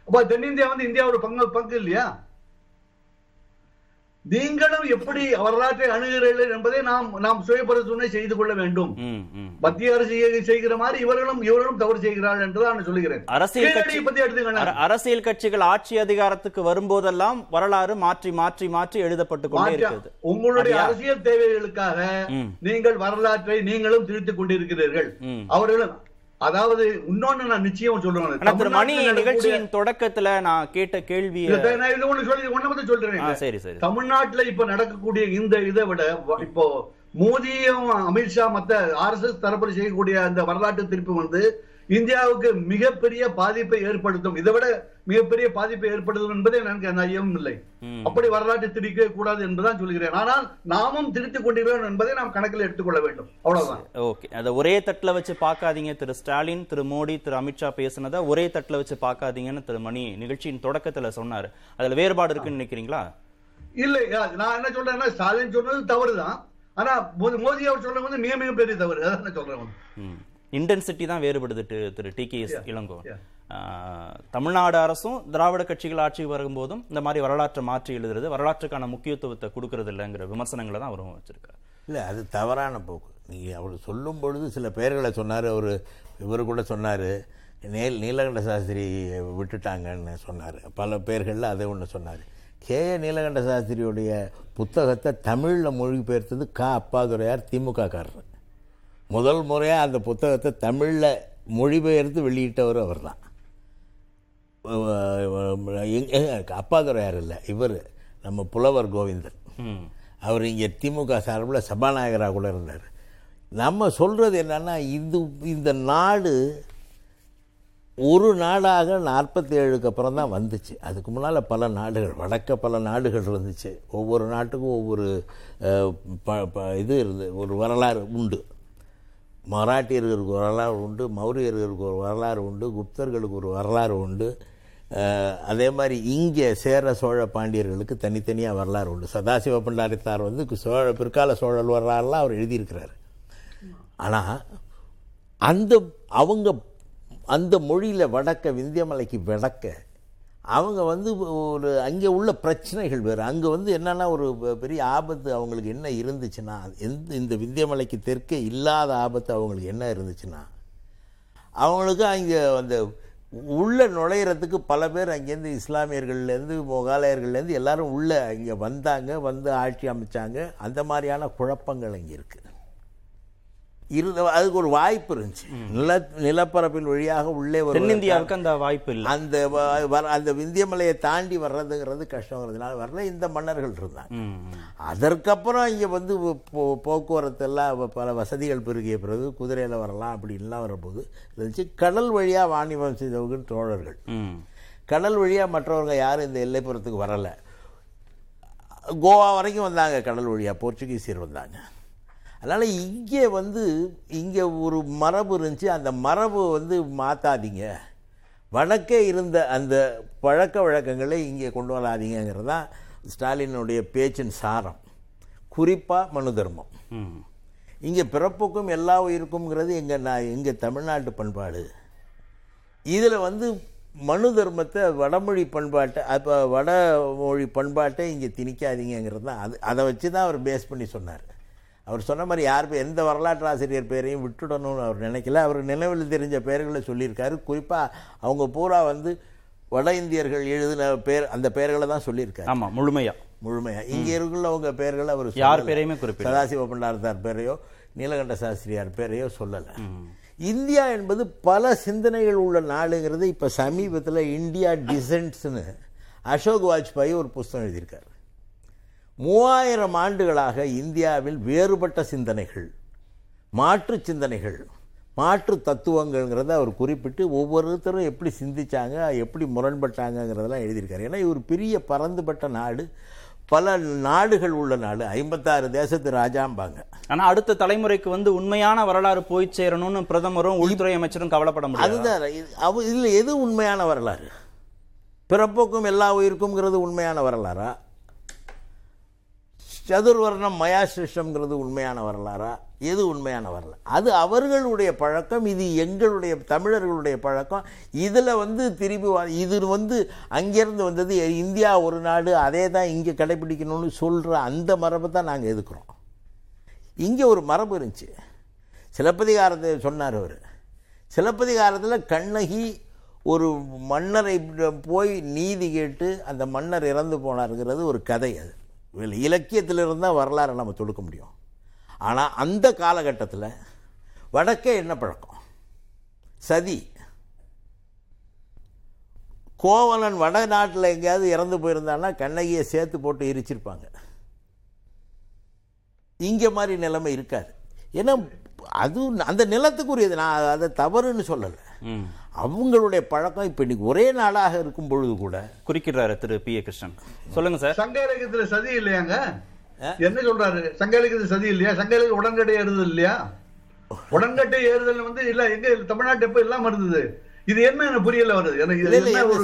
அப்ப தென்னிந்தியா வந்து இந்தியாவோட பங்கு பங்கு இல்லையா? நீங்களும் எப்படி வரலாற்றை அணுகிறீர்கள் என்பதை நாம் நாம் சுயபரிசோதனை செய்து கொள்ள வேண்டும். மத்திய அரசு செய்கிற மாதிரி இவர்களும் இவர்களும் தவறு செய்கிறார்கள் என்றுதான் நான் சொல்லுகிறேன்
அரசியல் கட்சி
பத்தி எடுத்துக்கங்க
அர- அரசியல் கட்சிகள் ஆட்சி அதிகாரத்துக்கு வரும்போதெல்லாம் வரலாறு மாற்றி மாற்றி மாற்றி எழுதப்பட்டு கொண்டே இருக்கிறது
உங்களுடைய? அரசியல் தேவைகளுக்காக. நீங்கள் வரலாற்றை நீங்களும் திருத்திக் கொண்டிருக்கிறீர்கள். அவர்களும் அதாவது இன்னொன்னு நான் நிச்சயம் சொல்றேன்.
மணி நிகழ்ச்சியின் தொடக்கத்துல நான் கேட்ட கேள்வி
நான் இது ஒண்ணு சொல்லி ஒண்ணு மட்டும் சொல்றேன்.
ஆ, சரி சரி.
தமிழ்நாட்டுல இப்ப நடக்கக்கூடிய இந்த இதை விட இப்போ மோதியும் அமித்ஷா மத்த ஆர்எஸ்எஸ் தரப்புல செய்யக்கூடிய அந்த வரலாற்று திருப்பி வந்து இந்தியாவுக்கு மிகப்பெரிய பாதிப்பை ஏற்படுத்தும். இதை விட மிகப்பெரிய பாதிப்பை ஏற்படுத்தும் என்பதே எனக்கு ஐயமும் இல்லை. அப்படி வரலாற்றை திரிக்க கூடாது என்பதுதான் சொல்கிறேன். ஆனால் நாமும் திருத்திக் கொண்டிருக்கிறோம் என்பதை நாம் கணக்கில் எடுத்துக்கொள்ள வேண்டும். அவ்வளவுதான்.
ஓகே. அதை ஒரே தட்டுல வச்சு பார்க்காதீங்க. திரு ஸ்டாலின் திரு மோடி திரு அமித்ஷா பேசுனதை ஒரே தட்டுல வச்சு பார்க்காதீங்கன்னு திரு மணி நிகழ்ச்சியின் தொடக்கத்துல சொன்னாரு. அதுல வேறுபாடு இருக்குன்னு நினைக்கிறீங்களா?
இல்லை நான் என்ன சொல்றேன்னா ஸ்டாலின் சொன்னது தவறுதான். ஆனா மோடி அவர் சொல்றது வந்து மிக மிக பெரிய தவறு. அதான் சொல்றேன்.
இன்டென்சிட்டி தான் வேறுபடுது தி- Thiru T K S Elango. Tamil Nadu அரசும் திராவிட கட்சிகள் ஆட்சி வரும்போதும் இந்த மாதிரி வரலாற்றை மாற்றி எழுதுறது வரலாற்றுக்கான முக்கியத்துவத்தை கொடுக்கறது இல்லைங்கிற விமர்சனங்களை தான் அவரும் வச்சிருக்காரு.
இல்லை அது தவறான போக்கு. நீங்கள் அவர் சொல்லும் பொழுது சில பெயர்களை சொன்னார் அவர் இவர் கூட சொன்னார் நேல் நீலகண்ட சாஸ்திரி விட்டுட்டாங்கன்னு சொன்னார். பல பேர்களில் அதை ஒன்று சொன்னார். கே ஏ நீலகண்ட சாஸ்திரியுடைய புத்தகத்தை தமிழில் மொழிபெயர்த்தது கா அப்பாதுரையார் திமுக காரர். முதல் முறையாக அந்த புத்தகத்தை தமிழில் மொழிபெயர்த்து வெளியிட்டவர் அவர் தான் அப்பாதுரையார் இல்லை இவர் நம்ம புலவர் கோவிந்தன். அவர் இங்கே திமுக சார்பில் சபாநாயகராக கூட இருந்தார். நம்ம சொல்கிறது என்னன்னா இது இந்த நாடு ஒரு நாடாக நாற்பத்தி ஏழுக்கு அப்புறம் தான் வந்துச்சு. அதுக்கு முன்னால் பல நாடுகள் வடக்க பல நாடுகள் இருந்துச்சு. ஒவ்வொரு நாட்டுக்கும் ஒவ்வொரு அஹ், ப- ப- இது இருந்து ஒரு வரலாறு உண்டு. மராட்டியர்களுக்கு ஒரு வரலாறு உண்டு மௌரியர்களுக்கு ஒரு வரலாறு உண்டு குப்தர்களுக்கு ஒரு வரலாறு உண்டு. அதே மாதிரி இங்கே சேர சோழ பாண்டியர்களுக்கு தனித்தனியாக வரலாறு உண்டு. சதாசிவ பண்டாரித்தார் வந்து சோழ பிற்கால சோழல் வரலாறுலாம் அவர் எழுதியிருக்கிறாரு. ஆனால் அந்த அவங்க அந்த மொழியில் வடக்க விந்தியமலைக்கு வடக்க அவங்க வந்து ஒரு அங்கே உள்ள பிரச்சனைகள் வேறு. அங்கே வந்து என்னென்னா ஒரு பெரிய ஆபத்து அவங்களுக்கு என்ன இருந்துச்சுன்னா எந்த இந்த விந்தியமலைக்கு தெற்கே இல்லாத ஆபத்து அவங்களுக்கு என்ன இருந்துச்சுன்னா அவங்களுக்கு அங்கே அந்த உள்ளே நுழையிறதுக்கு பல பேர் அங்கேருந்து இஸ்லாமியர்கள்லேருந்து மொகாலயர்கள்லேருந்து எல்லாரும் உள்ளே இங்கே வந்தாங்க வந்து ஆட்சி அமைச்சாங்க. அந்த மாதிரியான குழப்பங்கள் அங்கே இருக்குது இருந்த அதுக்கு ஒரு வாய்ப்பு இருந்துச்சு. நில நிலப்பரப்பின் வழியாக உள்ளே வருவதற்கான-
தென்னிந்தியாவுக்கு அந்த வாய்ப்பு இல்லை.
அந்த அந்த விந்தியமலையை தாண்டி வர்றதுங்கிறது கஷ்டங்கிறதுனால வரல. இந்த மன்னர்கள் இருந்தாங்க. அதற்கப்புறம் இங்கே வந்து போ போக்குவரத்து எல்லாம் பல வசதிகள் பெருகிய பிறகு குதிரையில் வரலாம் அப்படின்லாம் வரும்போது இருந்துச்சு. கடல் வழியாக வாணிபம் செய்தவங்க தோழர்கள். கடல் வழியாக மற்றவங்க யாரும் இந்த எல்லைப்புறத்துக்கு வரலை. கோவா வரைக்கும் வந்தாங்க கடல் வழியாக போர்ச்சுகீசியர் வந்தாங்க. அதனால் இங்கே வந்து இங்கே ஒரு மரபு இருந்துச்சு. அந்த மரபு வந்து மாற்றாதீங்க வடக்கே இருந்த அந்த பழக்க வழக்கங்களை இங்கே கொண்டு வராதீங்கிறது தான் ஸ்டாலினுடைய பேச்சின் சாரம். குறிப்பாக மனு தர்மம். இங்கே பிறப்புக்கும் எல்லா உயிருக்கும்ங்கிறது எங்கள் நான் எங்கள் தமிழ்நாட்டு பண்பாடு. இதில் வந்து மனு தர்மத்தை வடமொழி பண்பாட்டை அப்போ வடமொழி பண்பாட்டை இங்கே திணிக்காதீங்கிறது தான். அது அதை வச்சு தான் அவர் பேஸ் பண்ணி சொன்னார். அவர் சொன்ன மாதிரி யார் எந்த வரலாற்று ஆசிரியர் பேரையும் விட்டுடணும்னு அவர் நினைக்கல. அவர் நினைவில் தெரிஞ்ச பெயர்களை சொல்லியிருக்காரு. குறிப்பாக அவங்க பூரா வந்து வட இந்தியர்கள் எழுதின பேர் அந்த பெயர்களை தான் சொல்லியிருக்காரு.
ஆமா முழுமையா.
முழுமையாக இங்கே இருக்கிறவங்க பெயர்களை அவர்
யார். பேரையுமே குறிப்பிடல.
சதாசிவ பண்டாரத்தார் பேரையோ நீலகண்ட சாஸ்திரியார் பேரையோ சொல்லலை. இந்தியா என்பது பல சிந்தனைகள் உள்ள நாடுங்கிறது இப்போ சமீபத்தில் இந்தியா டிசென்ட்ஸ்னு அசோக் வாஜ்பாய் ஒரு புஸ்தகம் எழுதியிருக்கார். மூவாயிரம் ஆண்டுகளாக இந்தியாவில் வேறுபட்ட சிந்தனைகள் மாற்று சிந்தனைகள் மாற்று தத்துவங்கள்ங்கிறத அவர் குறிப்பிட்டு ஒவ்வொருத்தரும் எப்படி சிந்திச்சாங்க எப்படி முரண்பட்டாங்கங்கிறதெல்லாம் எழுதியிருக்காரு. ஏன்னா இவர் பெரிய பறந்துபட்ட நாடு. பல நாடுகள் உள்ள நாடு. ஐம்பத்தாறு தேசத்து ராஜாம்பாங்க.
ஆனா அடுத்த தலைமுறைக்கு வந்து உண்மையான வரலாறு போய் சேரணும்னு பிரதமரும் உள்துறை அமைச்சரும் கவலைப்பட முடியாது.
அதுதான். அவ இதில் எது உண்மையான வரலாறு? பிறப்புக்கும் எல்லா உயிருக்கும்ங்கிறது உண்மையான வரலாறா? சதுர்வர்ணம் மயா உண்மையான வரலாறா? எது உண்மையான வரலாறு? அது அவர்களுடைய பழக்கம் இது எங்களுடைய தமிழர்களுடைய பழக்கம். இதில் வந்து திரும்பி இது வந்து அங்கேருந்து வந்தது இந்தியா ஒரு நாடு அதே தான் இங்கே கடைபிடிக்கணும்னு சொல்கிற அந்த மரபை தான் நாங்கள் எதுக்குறோம் இங்கே ஒரு மரபு இருந்துச்சு. சிலப்பதிகாரத்தை சொன்னார் அவர். சிலப்பதிகாரத்தில் கண்ணகி ஒரு மன்னரை போய் நீதி கேட்டு அந்த மன்னர் இறந்து போனாருங்கிறது ஒரு கதை அது. இலக்கியத்திலிருந்து தான் வரலாறை நம்ம தொடுக்க முடியும். ஆனால் அந்த காலகட்டத்தில் வடக்கே என்ன பழக்கம்? சதி. கோவலன் வடநாட்டில் எங்கேயாவது இறந்து போயிருந்தான்னா கண்ணகியை சேர்த்து போட்டு எரிச்சிருப்பாங்க. இங்கே மாதிரி நிலைமை இருக்காது. ஏன்னா அது அந்த நிலத்துக்குரியது. நான் அதை தவறுன்னு சொல்லலை. அவங்களுடைய பழக்கம் இப்போ இன்னைக்கு ஒரே நாளாக இருக்கும் பொழுது கூட
குறிக்கிறாரு திரு பி ஏ கிருஷ்ணன். சொல்லுங்க சார்.
சங்க இலக்கியத்துல சதி இல்லையாங்க? என்ன சொல்றாரு? சங்க இலக்கியத்துல சதி இல்லையா? சங்க இலக்கிய உடன்கட்டை ஏறுதல் இல்லையா? உடன்கட்டை ஏறுதல் வந்து இல்ல எங்க தமிழ்நாட்டு எப்ப இல்லாம இருந்தது? இது என்ன புரியல வருது. எனக்கு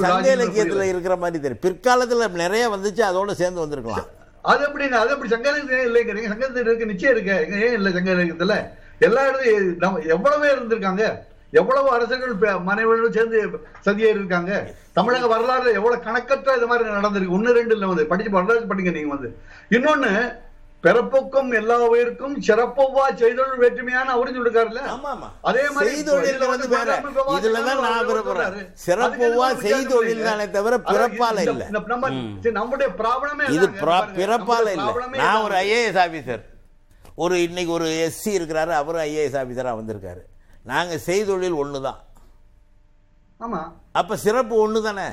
சங்க இலக்கியத்தில். இருக்கிற மாதிரி தெரியும். பிற்காலத்தில் நிறைய வந்துச்சு அதோட சேர்ந்து வந்திருக்கலாம்.
அது எப்படிங்க? அது எப்படி சங்க இலக்கியம் இல்லைங்கிறீங்க சங்க இருக்கு நிச்சயம் இருக்கு. எங்க ஏன் இல்ல சங்க இலக்கியத்துல எல்லா இடத்துலயும் நம்ம எவ்வளவு இருந்திருக்காங்க. எவ்வளவு அரசர்கள் மனைவிகளும் சேர்ந்து சதியே இருக்காங்க? தமிழக வரலாறு எவ்வளவு கணக்கற்ற இது மாதிரி நடந்திருக்கு? ஒண்ணு ரெண்டு இல்ல வந்து. படிச்சு வரலாறு படிங்க நீங்க வந்து. இன்னொன்னு பிறப்புக்கும் எல்லா உயிருக்கும் சிறப்பவா செய்தொழில் வேற்றுமையான அவரும் சொல்லிருக்காருல்ல?
ஆமா ஆமா
அதே மாதிரி
செய்தொழில் வந்து வேற.
பராமரி விவாதம்
இதுல தான் நான்
அவர்
விரும்புறேன். சிறப்புவா செய்தொழில் தானே தவிர பிறப்பால இல்ல.
நம்ம நம்முடைய ப்ராப்ளமே
இது. பிறப்பால இல்லை. நான் ஒரு. ஐஏஎஸ் ஆபீசர் ஒரு இன்னைக்கு ஒரு எஸ்சி இருக்கிறாரு அவரும் ஐஏஎஸ் ஆபீசரா வந்திருக்காரு. நாங்க செய்தொழில் ஒன்று தான்
ஆமா.
அப்ப சிறப்பு ஒன்று தானே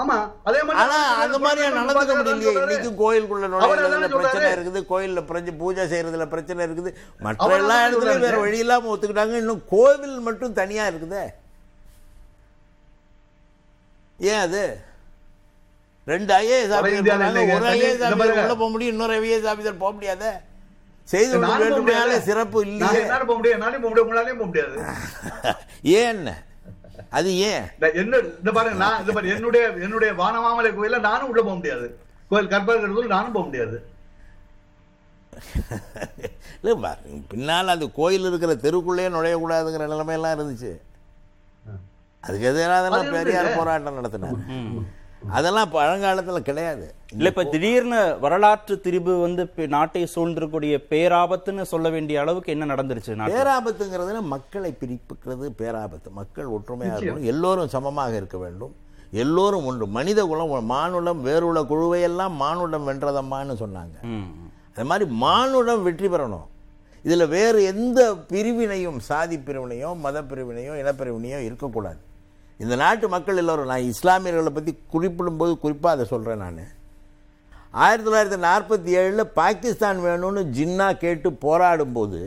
அந்த மாதிரியா நடந்துக்க முடியலையே.
சொல்றாரு.
இன்னைக்கும் கோயிலுக்குள்ள
அதானே
பிரச்சனை. இருக்குது கோயில்ல பிரச்சனை பூஜை செய்யறதுல பிரச்சனை இருக்குது. மற்ற எல்லா இடத்துலயும் வேற. வழி இல்லாம ஒத்துக்கிட்டாங்க. இன்னும் கோவில் மட்டும் தனியா இருக்குதே. ஏன் அது? ரெண்டு ஐஏஎஸ் ஆபீசர். ஒரு ஐஏஎஸ் ஆபீசர். உள்ள போக முடியும். இன்னொரு ஐஏஎஸ் ஆபீசர் போக முடியாதே? செய்து
நானும் போக
வேண்டுமையால
முடியாது.
சிறப்பு
என்னால போக முடியாது என்னாலையும் போக முடியாது உங்களாலையும் போக முடியாது.
ஏன் அது ஏன்?
என்ன இந்த பாருங்க நான் இந்த பாருங்க என்னுடைய என்னுடைய வானமாமலை கோயில்ல நானும் உள்ள போக முடியாது. கோயில் கற்பகத்தில் நானும் போக முடியாது.
இல்லை பின்னால் அந்த கோயில் இருக்கிற தெருக்குள்ளேயே நுழையக்கூடாதுங்கிற நிலைமையெல்லாம் இருந்துச்சு. அதுக்கு எதிராக பெரியார். போராட்டம் நடத்தினார் அதெல்லாம் பழங்காலத்தில் கிடையாது.
இல்ல இப்ப திடீர்னு வரலாற்று திரிபு வந்து இப்ப நாட்டை சூழ்ந்திருக்கக்கூடிய பேராபத்துன்னு சொல்ல வேண்டிய அளவுக்கு என்ன நடந்துருச்சு?
பேராபத்துங்கிறதுல மக்களை பிரிப்புக்கிறது பேராபத்து. மக்கள் ஒற்றுமையாக இருக்கணும். எல்லோரும் சமமாக இருக்க வேண்டும். எல்லோரும் ஒன்று. மனித குலம் மானுடம் வேறுள்ள குழுவையெல்லாம் மானுடம் வென்றதம்மான்னு சொன்னாங்க. அது மாதிரி மானுடம் வெற்றி பெறணும். இதில் வேறு எந்த பிரிவினையும் சாதி பிரிவினையோ மத பிரிவினையோ இனப்பிரிவினையோ இருக்கக்கூடாது. இந்த நாட்டு மக்கள் எல்லோரும் நான் இஸ்லாமியர்களை பற்றி குறிப்பிடும்போது குறிப்பாக அதை சொல்கிறேன் நான். ஆயிரத்தி தொள்ளாயிரத்தி நாற்பத்தி ஏழில் பாகிஸ்தான் வேணும்னு ஜின்னா கேட்டு போராடும்போது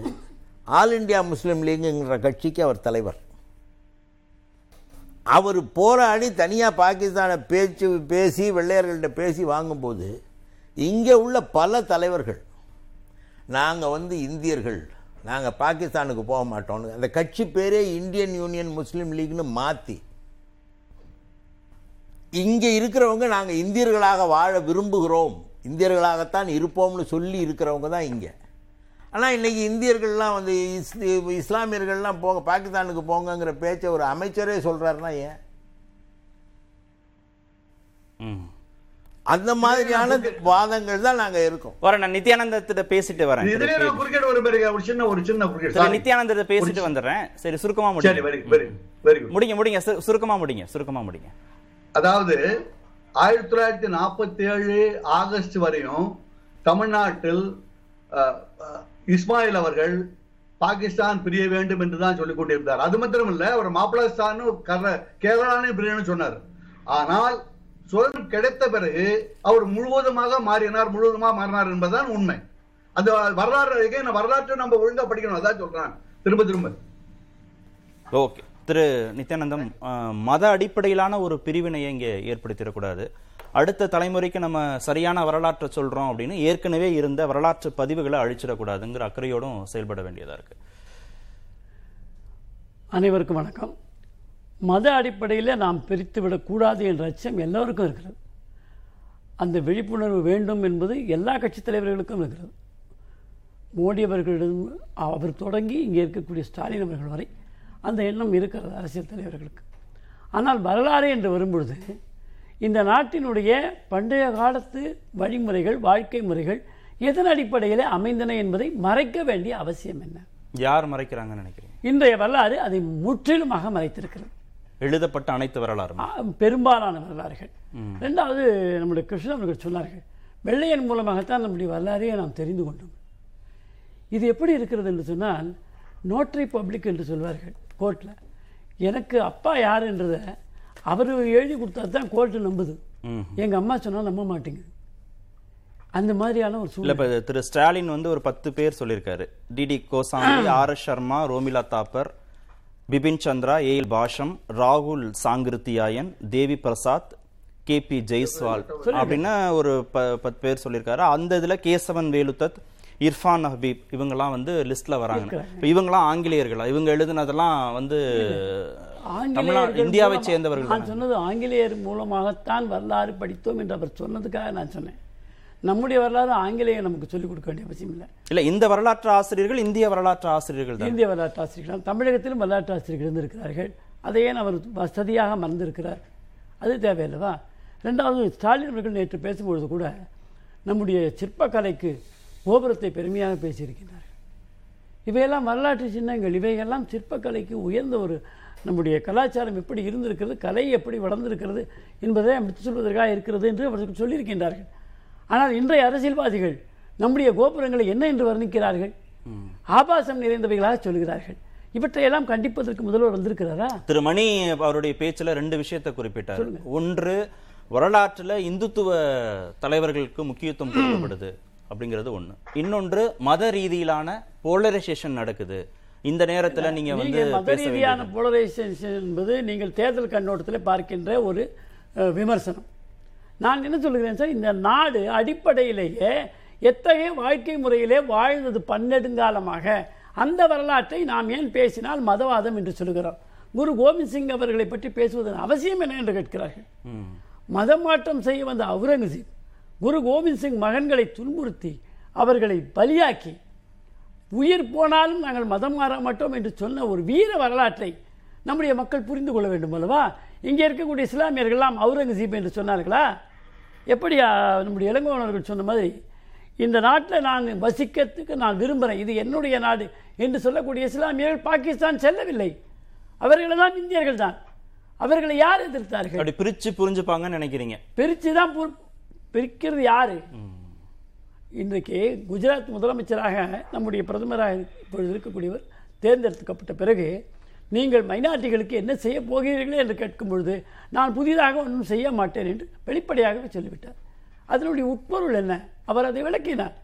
ஆல் இந்தியா முஸ்லீம் லீக்குங்கிற கட்சிக்கு அவர் தலைவர். அவர் போராடி தனியாக பாகிஸ்தானை பேச்சு பேசி வெள்ளையர்கள்ட்ட பேசி வாங்கும்போது இங்கே உள்ள பல தலைவர்கள் நாங்கள் வந்து இந்தியர்கள் நாங்கள் பாகிஸ்தானுக்கு போக மாட்டோம்னு அந்த கட்சி பேரே இந்தியன் யூனியன் முஸ்லீம் லீக்னு மாற்றி இங்கே இருக்கிறவங்க நாங்கள் இந்தியர்களாக வாழ விரும்புகிறோம். இந்தியர்களாகத்தான் இருப்போம்னு சொல்லி இருக்கிறவங்க தான் இங்கே. ஆனால் இன்னைக்கு இந்தியர்கள்லாம் வந்து இஸ் இஸ்லாமியர்கள்லாம் போங்க பாகிஸ்தானுக்கு போங்கங்கிற பேச்சை ஒரு அமைச்சரே சொல்கிறாருன்னா ஏன். அந்த மாதிரியான வாதங்கள் தான் நாங்கள் இருக்கோம்.
வரேன் நான் நித்யானந்தத்திட்ட பேசிட்டு வரேன்.
ஒரு சின்ன ஒரு சின்ன
நித்யானந்தத்தை பேசிட்டு வந்துடுறேன். சரி சுருக்கமா
சரி
முடிங்க
வெரி வெரி வெரி குட்
முடிங்க சுருக்கமா முடிங்க சுருக்கமா முடிங்க.
அதாவது ஆயிரத்தி தொள்ளாயிரத்தி நாற்பத்தி ஏழு ஆகஸ்ட் வரையும் தமிழ்நாட்டில் இஸ்மாயில் அவர்கள் பாகிஸ்தான் பிரிய வேண்டும் என்று தான் சொல்லிக் கொண்டிருந்தார். அது மாத்திரம் இல்ல அவர் மாப்பிளஸ்தான் கேரளானே பிரியணும்னு சொன்னார். ஆனால் சுதந்திரம் கிடைத்த பிறகு அவர் முழுவதுமாக மாறினார் முழுவதுமாக மாறினார் என்பதுதான் உண்மை. அந்த வரலாறு வரலாற்றை நம்ம ஒழுங்கா படிக்கணும் அதான் சொல்றான். திரும்ப திரும்ப.
ஓகே. திரு நித்யானந்தம் மத அடிப்படையிலான ஒரு பிரிவினையை இங்கே ஏற்படுத்திடக்கூடாது. அடுத்த தலைமுறைக்கு நம்ம சரியான வரலாற்றை சொல்றோம் அப்படின்னு ஏற்கனவே இருந்த வரலாற்று பதிவுகளை அழிச்சிடக்கூடாதுங்கிற அக்கறையோடும் செயல்பட வேண்டியதா இருக்கு.
அனைவருக்கும் வணக்கம். மத அடிப்படையில் நாம் பிரித்து விடக்கூடாது என்ற அச்சம் எல்லோருக்கும் இருக்கிறது. அந்த விழிப்புணர்வு வேண்டும் என்பது எல்லா கட்சித் தலைவர்களுக்கும் இருக்கிறது. மோடி அவர்களிடம் அவர் தொடங்கி இங்கே இருக்கக்கூடிய ஸ்டாலின் அவர்கள் வரை அந்த எண்ணம் இருக்கிறது அரசியல் தலைவர்களுக்கு. ஆனால் வரலாறு என்று வரும்பொழுது இந்த நாட்டினுடைய பண்டைய காலத்து வழிமுறைகள் வாழ்க்கை முறைகள் எதன் அடிப்படையில் அமைந்தன என்பதை மறைக்க வேண்டிய அவசியம் என்ன?
யார் மறைக்கிறாங்கன்னு நினைக்கிறீங்க?
இன்றைய வரலாறு அதை முற்றிலுமாக மறைத்திருக்கிறது.
எழுதப்பட்ட அனைத்து வரலாறும்.
ஆ, பெரும்பாலான வரலாறுகள். ரெண்டாவது நம்முடைய கிருஷ்ணன் அவர்கள் சொன்னார்கள் வெள்ளையன் மூலமாகத்தான் நம்முடைய வரலாறையே நாம் தெரிந்து கொண்டோம். இது எப்படி இருக்கிறது என்று சொன்னால் நோட்டரி பப்ளிக் என்று சொல்வார்கள். கோர்ட்டில் எனக்கு அப்பா யாருன்றதை அவர் எழுதி கொடுத்தா தான் கோர்ட்டு நம்புது. எங்கள் அம்மா சொன்னால் நம்ப மாட்டேங்குது. அந்த மாதிரியான ஒரு சூழ்நிலை
இப்ப திரு ஸ்டாலின் வந்து ஒரு பத்து பேர் சொல்லியிருக்காரு. DD Kosambi R S Sharma Romila Thapar Bipan Chandra A L Basham ராகுல் சாங்கிருத்தியாயன் தேவி பிரசாத் கே பி ஜெய்ஸ்வால் அப்படின்னு ஒரு ப- பத்து பேர் சொல்லியிருக்காரு. அந்த இதுல கேசவன் வேலுத்தத் இர்ஃபான் ஹபீப் இவங்கெல்லாம் வந்து லிஸ்ட்ல வராங்க. இப்ப இவங்கெல்லாம் ஆங்கிலேயர்களா. இவங்க எழுதுனதெல்லாம் வந்து தமிழ்நாடு இந்தியாவை சேர்ந்தவர்கள்
நான் சொன்னது ஆங்கிலேயர் மூலமாகத்தான் வரலாறு படித்தோம் என்று அவர் சொன்னதுக்காக நான் சொன்னேன். நம்முடைய வரலாறு ஆங்கிலேயர் நமக்கு சொல்லிக் கொடுக்க வேண்டிய அவசியம் இல்லை.
இல்ல இந்த வரலாற்று ஆசிரியர்கள் இந்திய வரலாற்று ஆசிரியர்கள்
இந்திய வரலாற்று ஆசிரியர்கள் தமிழகத்திலும் வரலாற்று ஆசிரியர்கள் இருந்திருக்கிறார்கள். அதையே அவர் வசதியாக மறந்திருக்கிறார்? அது தேவையில்லவா? ரெண்டாவது ஸ்டாலின் அவர்கள் நேற்று பேசும்பொழுது கூட நம்முடைய சிற்பக்கலைக்கு கோபுரத்தை பெருமையாக பேசியிருக்கிறார்கள் இவையெல்லாம் வரலாற்று சின்னங்கள் இவையெல்லாம் சிற்பக்கலைக்கு உயர்ந்த ஒரு நம்முடைய கலாச்சாரம் எப்படி இருந்திருக்கிறது கலை எப்படி வளர்ந்திருக்கிறது என்பதை எடுத்து சொல்வதற்காக இருக்கிறது என்று அவர்கள் சொல்லியிருக்கின்றார்கள். ஆனால் இன்றைய அரசியல்வாதிகள் நம்முடைய கோபுரங்களை என்ன என்று வர்ணிக்கிறார்கள்? ஆபாசம் நிறைந்தவைகளாக சொல்கிறார்கள். இவற்றையெல்லாம் கண்டிப்பதற்கு முதல்வர் வந்திருக்கிறாரா?
திரு மணி அவருடைய பேச்சுல ரெண்டு விஷயத்தை குறிப்பிட்டார். ஒன்று வரலாற்றுல இந்துத்துவ தலைவர்களுக்கு முக்கியத்துவம் கொடுக்கப்படுது. அப்படிங்கிறது ஒண்ணு. இன்னொன்று மத ரீதியிலான போலரைசேஷன் நடக்குது. இந்த நேரத்துல நீங்க வந்து
நீங்கள் மத ரீதியான போலரைசேஷன் என்பது நீங்கள் தேர்தல் கண்ணோட்டத்தில் பார்க்கின்ற ஒரு விமர்சனம். நான் என்ன சொல்கிறேன் சார் இந்த நாடு அடிப்படையிலேயே எத்தகைய வாழ்க்கை முறையிலே வாழ்ந்தது பன்னெடுங்காலமாக அந்த வரலாற்றை நாம் ஏன் பேசினால் மதவாதம் என்று சொல்கிறோம் குரு கோவிந்த் சிங் அவர்களை பற்றி பேசுவதன் அவசியம் என்ன என்று கேட்கிறார்கள்? மதம் மாற்றம் செய்ய வந்த அவுரங்கசீப் குரு கோவிந்த் சிங் மகன்களை துன்புறுத்தி அவர்களை பலியாக்கி உயிர் போனாலும் நாங்கள் மதம் மாற மாட்டோம் என்று சொன்ன ஒரு வீர வரலாற்றை நம்முடைய மக்கள் புரிந்து கொள்ள வேண்டும் அல்லவா? இங்கே இருக்கக்கூடிய இஸ்லாமியர்கள்லாம் அவுரங்கசீப் என்று சொன்னார்களா? எப்படி ஆ, நம்முடைய இளங்கோவனர்கள் சொன்ன மாதிரி இந்த நாட்டில் நான் வசிக்கிறதுக்கு நான் விரும்புகிறேன் இது என்னுடைய நாடு என்று சொல்லக்கூடிய இஸ்லாமியர்கள் பாகிஸ்தான் செல்லவில்லை. அவர்களெல்லாம் இந்தியர்கள் தான். அவர்களை யார் எதிர்த்தார்கள்?
அப்படி பிரிச்சு புரிஞ்சுப்பாங்கன்னு நினைக்கிறீங்க.
பிரித்து தான் பிரிக்கிறது யாரு? இன்றைக்கு குஜராத் முதலமைச்சராக நம்முடைய பிரதமராக இப்பொழுது இருக்கக்கூடியவர் தேர்ந்தெடுக்கப்பட்ட பிறகு நீங்கள் மைனாரிட்டிகளுக்கு என்ன செய்ய போகிறீர்களே என்று கேட்கும் பொழுது நான் புதிதாக ஒன்றும் செய்ய மாட்டேன் என்று வெளிப்படையாகவே சொல்லிவிட்டார். அதனுடைய உட்பொருள் என்ன? அவர் அதை விளக்கினார்.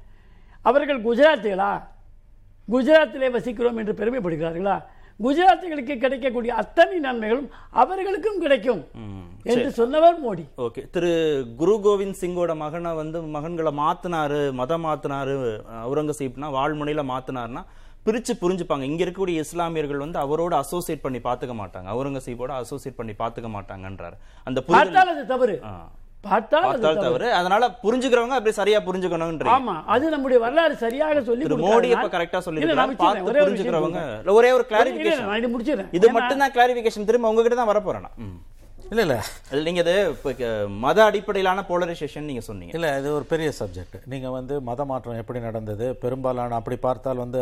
அவர்கள் குஜராத்திகளா? குஜராத்திலே வசிக்கிறோம் என்று பெருமைப்படுகிறார்களா? குஜராத்திகளுக்கு கிடைக்கக்கூடிய அத்தனை நன்மைகளும் அவர்களுக்கும் கிடைக்கும் என்று சொன்னவர் மோடி.
ஓகே திரு குரு கோவிந்த் சிங்கோட மகனை வந்து மகன்களை மாத்தினாரு மதம் மாத்தினாரு அவுரங்கசீப்னா வாழ்முனையில மாத்தினாருன்னா பிரிச்சு புரிஞ்சுப்பாங்க. இங்க இருக்கக்கூடிய இஸ்லாமியர்கள் வந்து அவரோட அசோசியேட் பண்ணி பாத்துக்க மாட்டாங்க. அவுரங்கசீப்போட அசோசியேட் பண்ணி பாத்துக்க மாட்டாங்கன்றாரு. அந்த
தவறு. பார்த்தால் தவறு.
அதனால புரிஞ்சுக்கிறவங்க அப்படி சரியா புரிஞ்சுக்கணும்ன்றீங்க.
ஆமா அது நம்முடைய வரலாறு சரியாக சொல்லி
மோடி இப்ப கரெக்டா
இல்ல, விஷயம்
புரிஞ்சுக்கிறவங்க. இல்ல, ஒரே ஒரு
இல்ல, இல்ல,
கிளாரிபிகேஷன்
இது முடிச்சிடுறேன்.
இது
ஏன்னா,
மட்டும் தான் கிளாரிபிகேஷன் திரும்ப உங்ககிட்ட தான் வரப்போறேன்? நான். ம்.
இல்லை இல்லை.
அது நீங்க இது இப்ப மத அடிப்படையிலான போலரைசேஷன் நீங்க சொன்னீங்க.
இல்லை இது ஒரு பெரிய சப்ஜெக்ட் நீங்கள் வந்து மத மாற்றம் எப்படி நடந்தது? பெரும்பாலான அப்படி பார்த்தால் வந்து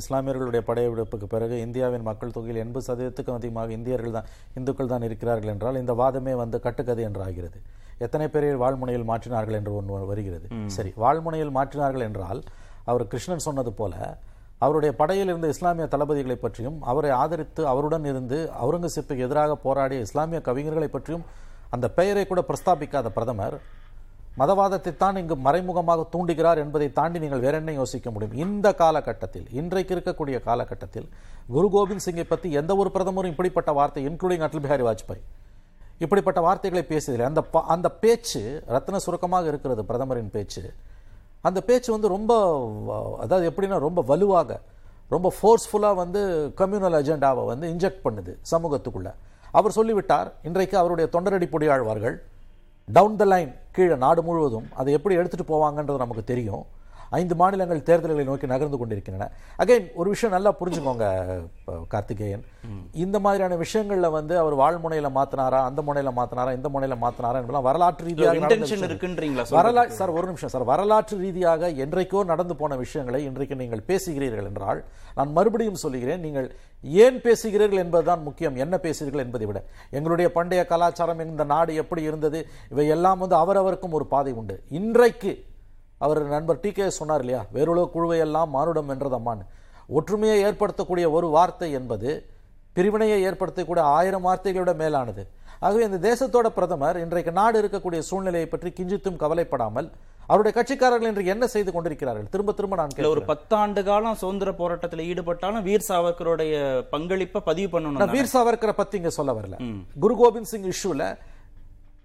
இஸ்லாமியர்களுடைய படையெடுப்புக்கு பிறகு இந்தியாவின் மக்கள் தொகையில் எண்பது சதவீதத்துக்கும் அதிகமாக இந்தியர்கள் தான் இந்துக்கள் தான் இருக்கிறார்கள் என்றால் இந்த வாதமே வந்து கட்டுக்கதை என்று ஆகிறது. எத்தனை பேரை வாழ்முனையில் மாற்றினார்கள் என்று ஒன்று வருகிறது. சரி வாழ்முனையில் மாற்றினார்கள் என்றால் அவர் கிருஷ்ணன் சொன்னது போல அவருடைய படையில் இருந்த இஸ்லாமிய தளபதிகளை பற்றியும் அவரை ஆதரித்து அவருடன் இருந்து அவுரங்கசீப்புக்கு எதிராக போராடிய இஸ்லாமிய கவிஞர்களை பற்றியும் அந்த பெயரை கூட பிரஸ்தாபிக்காத பிரதமர் மதவாதத்தை தான் இங்கு மறைமுகமாக தூண்டுகிறார் என்பதை தாண்டி நீங்கள் வேற என்ன யோசிக்க முடியும்? இந்த காலகட்டத்தில் இன்றைக்கு இருக்கக்கூடிய காலகட்டத்தில் குரு கோபிந்த் சிங்கை பற்றி எந்த ஒரு பிரதமரும் இப்படிப்பட்ட வார்த்தை இன்க்ளூடிங் அடல் பிஹாரி வாஜ்பாய் இப்படிப்பட்ட வார்த்தைகளை பேசியதில்லை அந்த அந்த பேச்சு ரத்ன சுருக்கமாக இருக்கிறது பிரதமரின் பேச்சு. அந்த பேச்சு வந்து ரொம்ப அதாவது எப்படின்னா ரொம்ப வலுவாக ரொம்ப ஃபோர்ஸ்ஃபுல்லாக வந்து கம்யூனல் அஜெண்டாவை வந்து இன்ஜெக்ட் பண்ணுது சமூகத்துக்குள்ளே. அவர் சொல்லிவிட்டார் இன்றைக்கு அவருடைய தொண்டரடி பொடியாழ்வார்கள் டவுன் த லைன் கீழே நாடு முழுவதும் அதை எப்படி எடுத்துகிட்டு போவாங்கன்றது நமக்கு தெரியும். ஐந்து மாநிலங்கள் தேர்தல்களை நோக்கி நகர்ந்து கொண்டிருக்கின்றன. அகைன் ஒரு விஷயம் நல்லா புரிஞ்சுக்கோங்க கார்த்திகேயன். இந்த மாதிரியான விஷயங்கள்ல வந்து அவர் வாழ்முனையில மாத்தினாரா அந்த முனையில மாத்தினாரா இந்த முனையில மாத்தினாரா என்பதெல்லாம் வரலாற்று ரீதியாக வரலாற்று சார் ஒரு நிமிஷம் சார். வரலாற்று ரீதியாக என்றைக்கோ நடந்து போன விஷயங்களை இன்றைக்கு நீங்கள் பேசுகிறீர்கள் என்றால் நான் மறுபடியும் சொல்லுகிறேன் நீங்கள் ஏன் பேசுகிறீர்கள் என்பதுதான் முக்கியம். என்ன பேசுகிறீர்கள் என்பதை விட. எங்களுடைய பண்டைய கலாச்சாரம் இந்த நாடு எப்படி இருந்தது இவை எல்லாம் வந்து அவரவருக்கும் ஒரு பாதை உண்டு. இன்றைக்கு அவர் நண்பர் டி கே சொன்னார் இல்லையா? வேறுலக குழுவையெல்லாம் மானுடம் வென்றதம்மான்னு ஒற்றுமையை ஏற்படுத்தக்கூடிய ஒரு வார்த்தை என்பது பிரிவினையை ஏற்படுத்தக்கூடிய ஆயிரம் வார்த்தைகளோட மேலானது. ஆகவே இந்த தேசத்தோட பிரதமர் இன்றைக்கு நாடு இருக்கக்கூடிய சூழ்நிலையை பற்றி கிஞ்சித்தும் கவலைப்படாமல் அவருடைய கட்சிக்காரர்கள் இன்றைக்கு என்ன செய்து கொண்டிருக்கிறார்கள்? திரும்ப திரும்ப நான்
ஒரு. பத்தாண்டு காலம் சுதந்திர போராட்டத்துல ஈடுபட்டாலும் வீர் சாவர்கருடைய பங்களிப்பை பதிவு பண்ணணும்
வீர் சாவர்கரை பத்தி இங்க சொல்ல வரல. குரு கோபிந்த் சிங் இஷ்யூல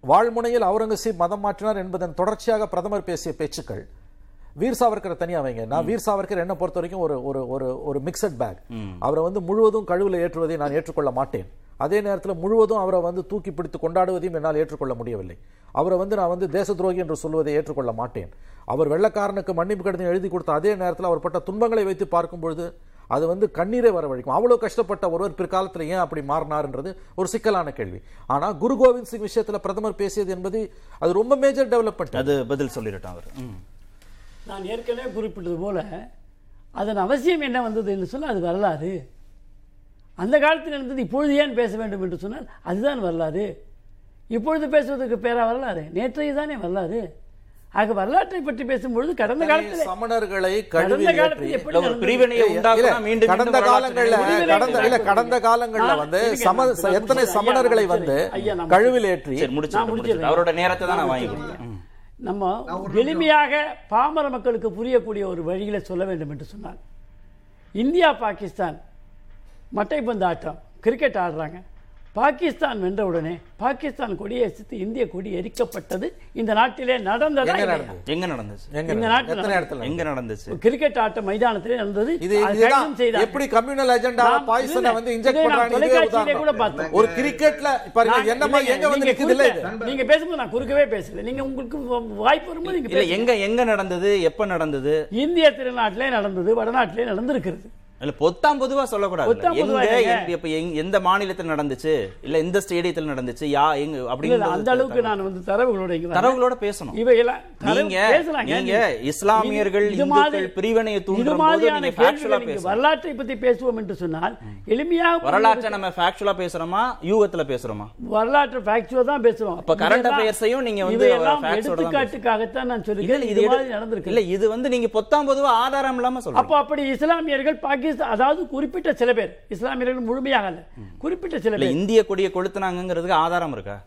வாழ்முனையில் அவுரங்கசீப் மதம் மாற்றினார் என்பதன் தொடர்ச்சியாக பிரதமர் பேசிய பேச்சுக்கள். வீர் சாவர்கரை தனியா வைங்க. நான் வீர் சாவர்கர் என்ன பொறுத்த வரைக்கும் ஒரு ஒரு ஒரு ஒரு மிக்சட் பேக் அவரை வந்து முழுவதும் கழுவில் ஏற்றுவதை நான் ஏற்றுக்கொள்ள மாட்டேன். அதே நேரத்தில் முழுவதும் அவரை வந்து தூக்கி பிடித்து கொண்டாடுவதையும் என்னால் ஏற்றுக்கொள்ள முடியவில்லை. அவரை வந்து நான் வந்து தேச துரோகி என்று சொல்வதை ஏற்றுக்கொள்ள மாட்டேன். அவர் வெள்ளக்காரனுக்கு மன்னிப்பு கடிதம் எழுதி கொடுத்த அதே நேரத்தில் அவர் பட்ட துன்பங்களை வைத்து பார்க்கும் பொழுது அது வந்து கண்ணீரை வரவழைக்கும். அவ்வளவு கஷ்டப்பட்ட ஒருவர் பிற்காலத்தில் ஏன் அப்படி மாறினார்ன்றது ஒரு சிக்கலான கேள்வி. ஆனா குரு கோவிந்த் சிங் விஷயத்துல பிரதமர் பேசியது என்பது அது ரொம்ப மேஜர் டெவலப்மெண்ட்
அது பதில் சொல்லிடட்டும் அவர்.
நான் ஏற்கனவே குறிப்பிட்டது போல அதன் அவசியம் என்ன வந்தது என்று சொன்னால் அது வரலாறு. அந்த காலத்தில் இருந்தது இப்பொழுது ஏன் பேச வேண்டும் என்று சொன்னால் அதுதான் வரலாறு. இப்பொழுது பேசுவதற்கு பேரா வரலாறு. நேற்றைய தானே வரலாறு. ஆக வரலாற்றை பற்றி பேசும்பொழுது கடந்த காலத்தில்
சமணர்களை
கடந்த காலத்தில்
கடந்த காலங்கள்ல கடந்த இல்ல கடந்த காலங்கள்ல வந்து சம எத்தனை. சமணர்களை வந்து கழுவில் ஏற்றி.
அவரோட நேரத்தை தான் நான் வாங்கி கொடுத்தேன் ம்.
நம்ம எளிமையாக பாமர மக்களுக்கு புரியக்கூடிய ஒரு வழியில சொல்ல வேண்டும் என்று சொன்னார் இந்தியா பாகிஸ்தான் மட்டைப்பந்து ஆட்டம் கிரிக்கெட் ஆடுறாங்க பாகிஸ்தான் வென்ற உடனே பாகிஸ்தான் கொடியை எசித்து இந்திய கொடி எரிக்கப்பட்டது. இந்த நாட்டிலே நடந்ததா
எங்க
நடந்துச்சு
இந்த? நாட்டுல
எங்க நடந்துச்சு
கிரிக்கெட் ஆட்ட மைதானத்திலே நடந்தது.
இது. எப்படி கம்யூனல் அஜெண்டா பாய்சனை வந்து இன்ஜெக்ட் பண்றாங்க
கூட. பார்த்தோம்.
ஒரு கிரிக்கெட்ல பாருங்க என்னமா எங்க வந்து நிக்குது இல்ல
நீங்க பேசும்போது நான் குறுக்கவே பேசல. நீங்க உங்களுக்கு வாய்ப்பு வரும்போது நீங்க.
எங்க எங்க நடந்தது? எப்ப நடந்தது?
இந்திய திருநாட்டிலே நடந்தது வடநாட்டிலே நடந்திருக்கிறது.
இல்ல பொத்தாம் பொதுவா சொல்லக்கூடாது இப்ப எந்த மாநிலத்தில் நடந்துச்சு? இல்ல எந்த ஸ்டேடியத்தில் நடந்துச்சு? யா எங்க அப்படிங்கிறது
அந்த அளவுக்கு நான் வந்து தரவுகளோட.
தரவுகளோட பேசணும்.
இவையெல்லாம்
நீங்க. நீங்க இஸ்லாமியர்கள் இந்துக்கள் பிரிவினையை
இது
தூண்டுற போது நீங்க
வரலாற்றை பத்தி பேசுவோம் என்று சொன்னால் எளிமையாக
வரலாற்றை நம்ம ஃபேக்சுவலா பேசுறோமா? யூகத்துல பேசுறோமா?
வரலாற்று ஃபேக்சுவல் தான் பேசுறோம்.
அப்ப
இதெல்லாம்
affairs-ஐயும் நீங்க வந்து தான்
எடுத்துக்காட்டுக்காகத்தான் நான் சொல்லுகிறேன்.
இது
மாதிரி நடந்திருக்கு
இல்ல இது வந்து நீங்க பொத்தாம் பொதுவா ஆதாரம் இல்லாம சொல்றீங்க.
அப்போ அப்படி இஸ்லாமியர்கள் பாகிஸ்தான் அதாவது குறிப்பிட்ட சில பேர். இஸ்லாமியர்கள் முழுமையாக அல்ல. குறிப்பிட்ட சில பேர்.
இந்திய கொடியை கொளுத்துனாங்கிறதுக்கு ஆதாரம் இருக்கா?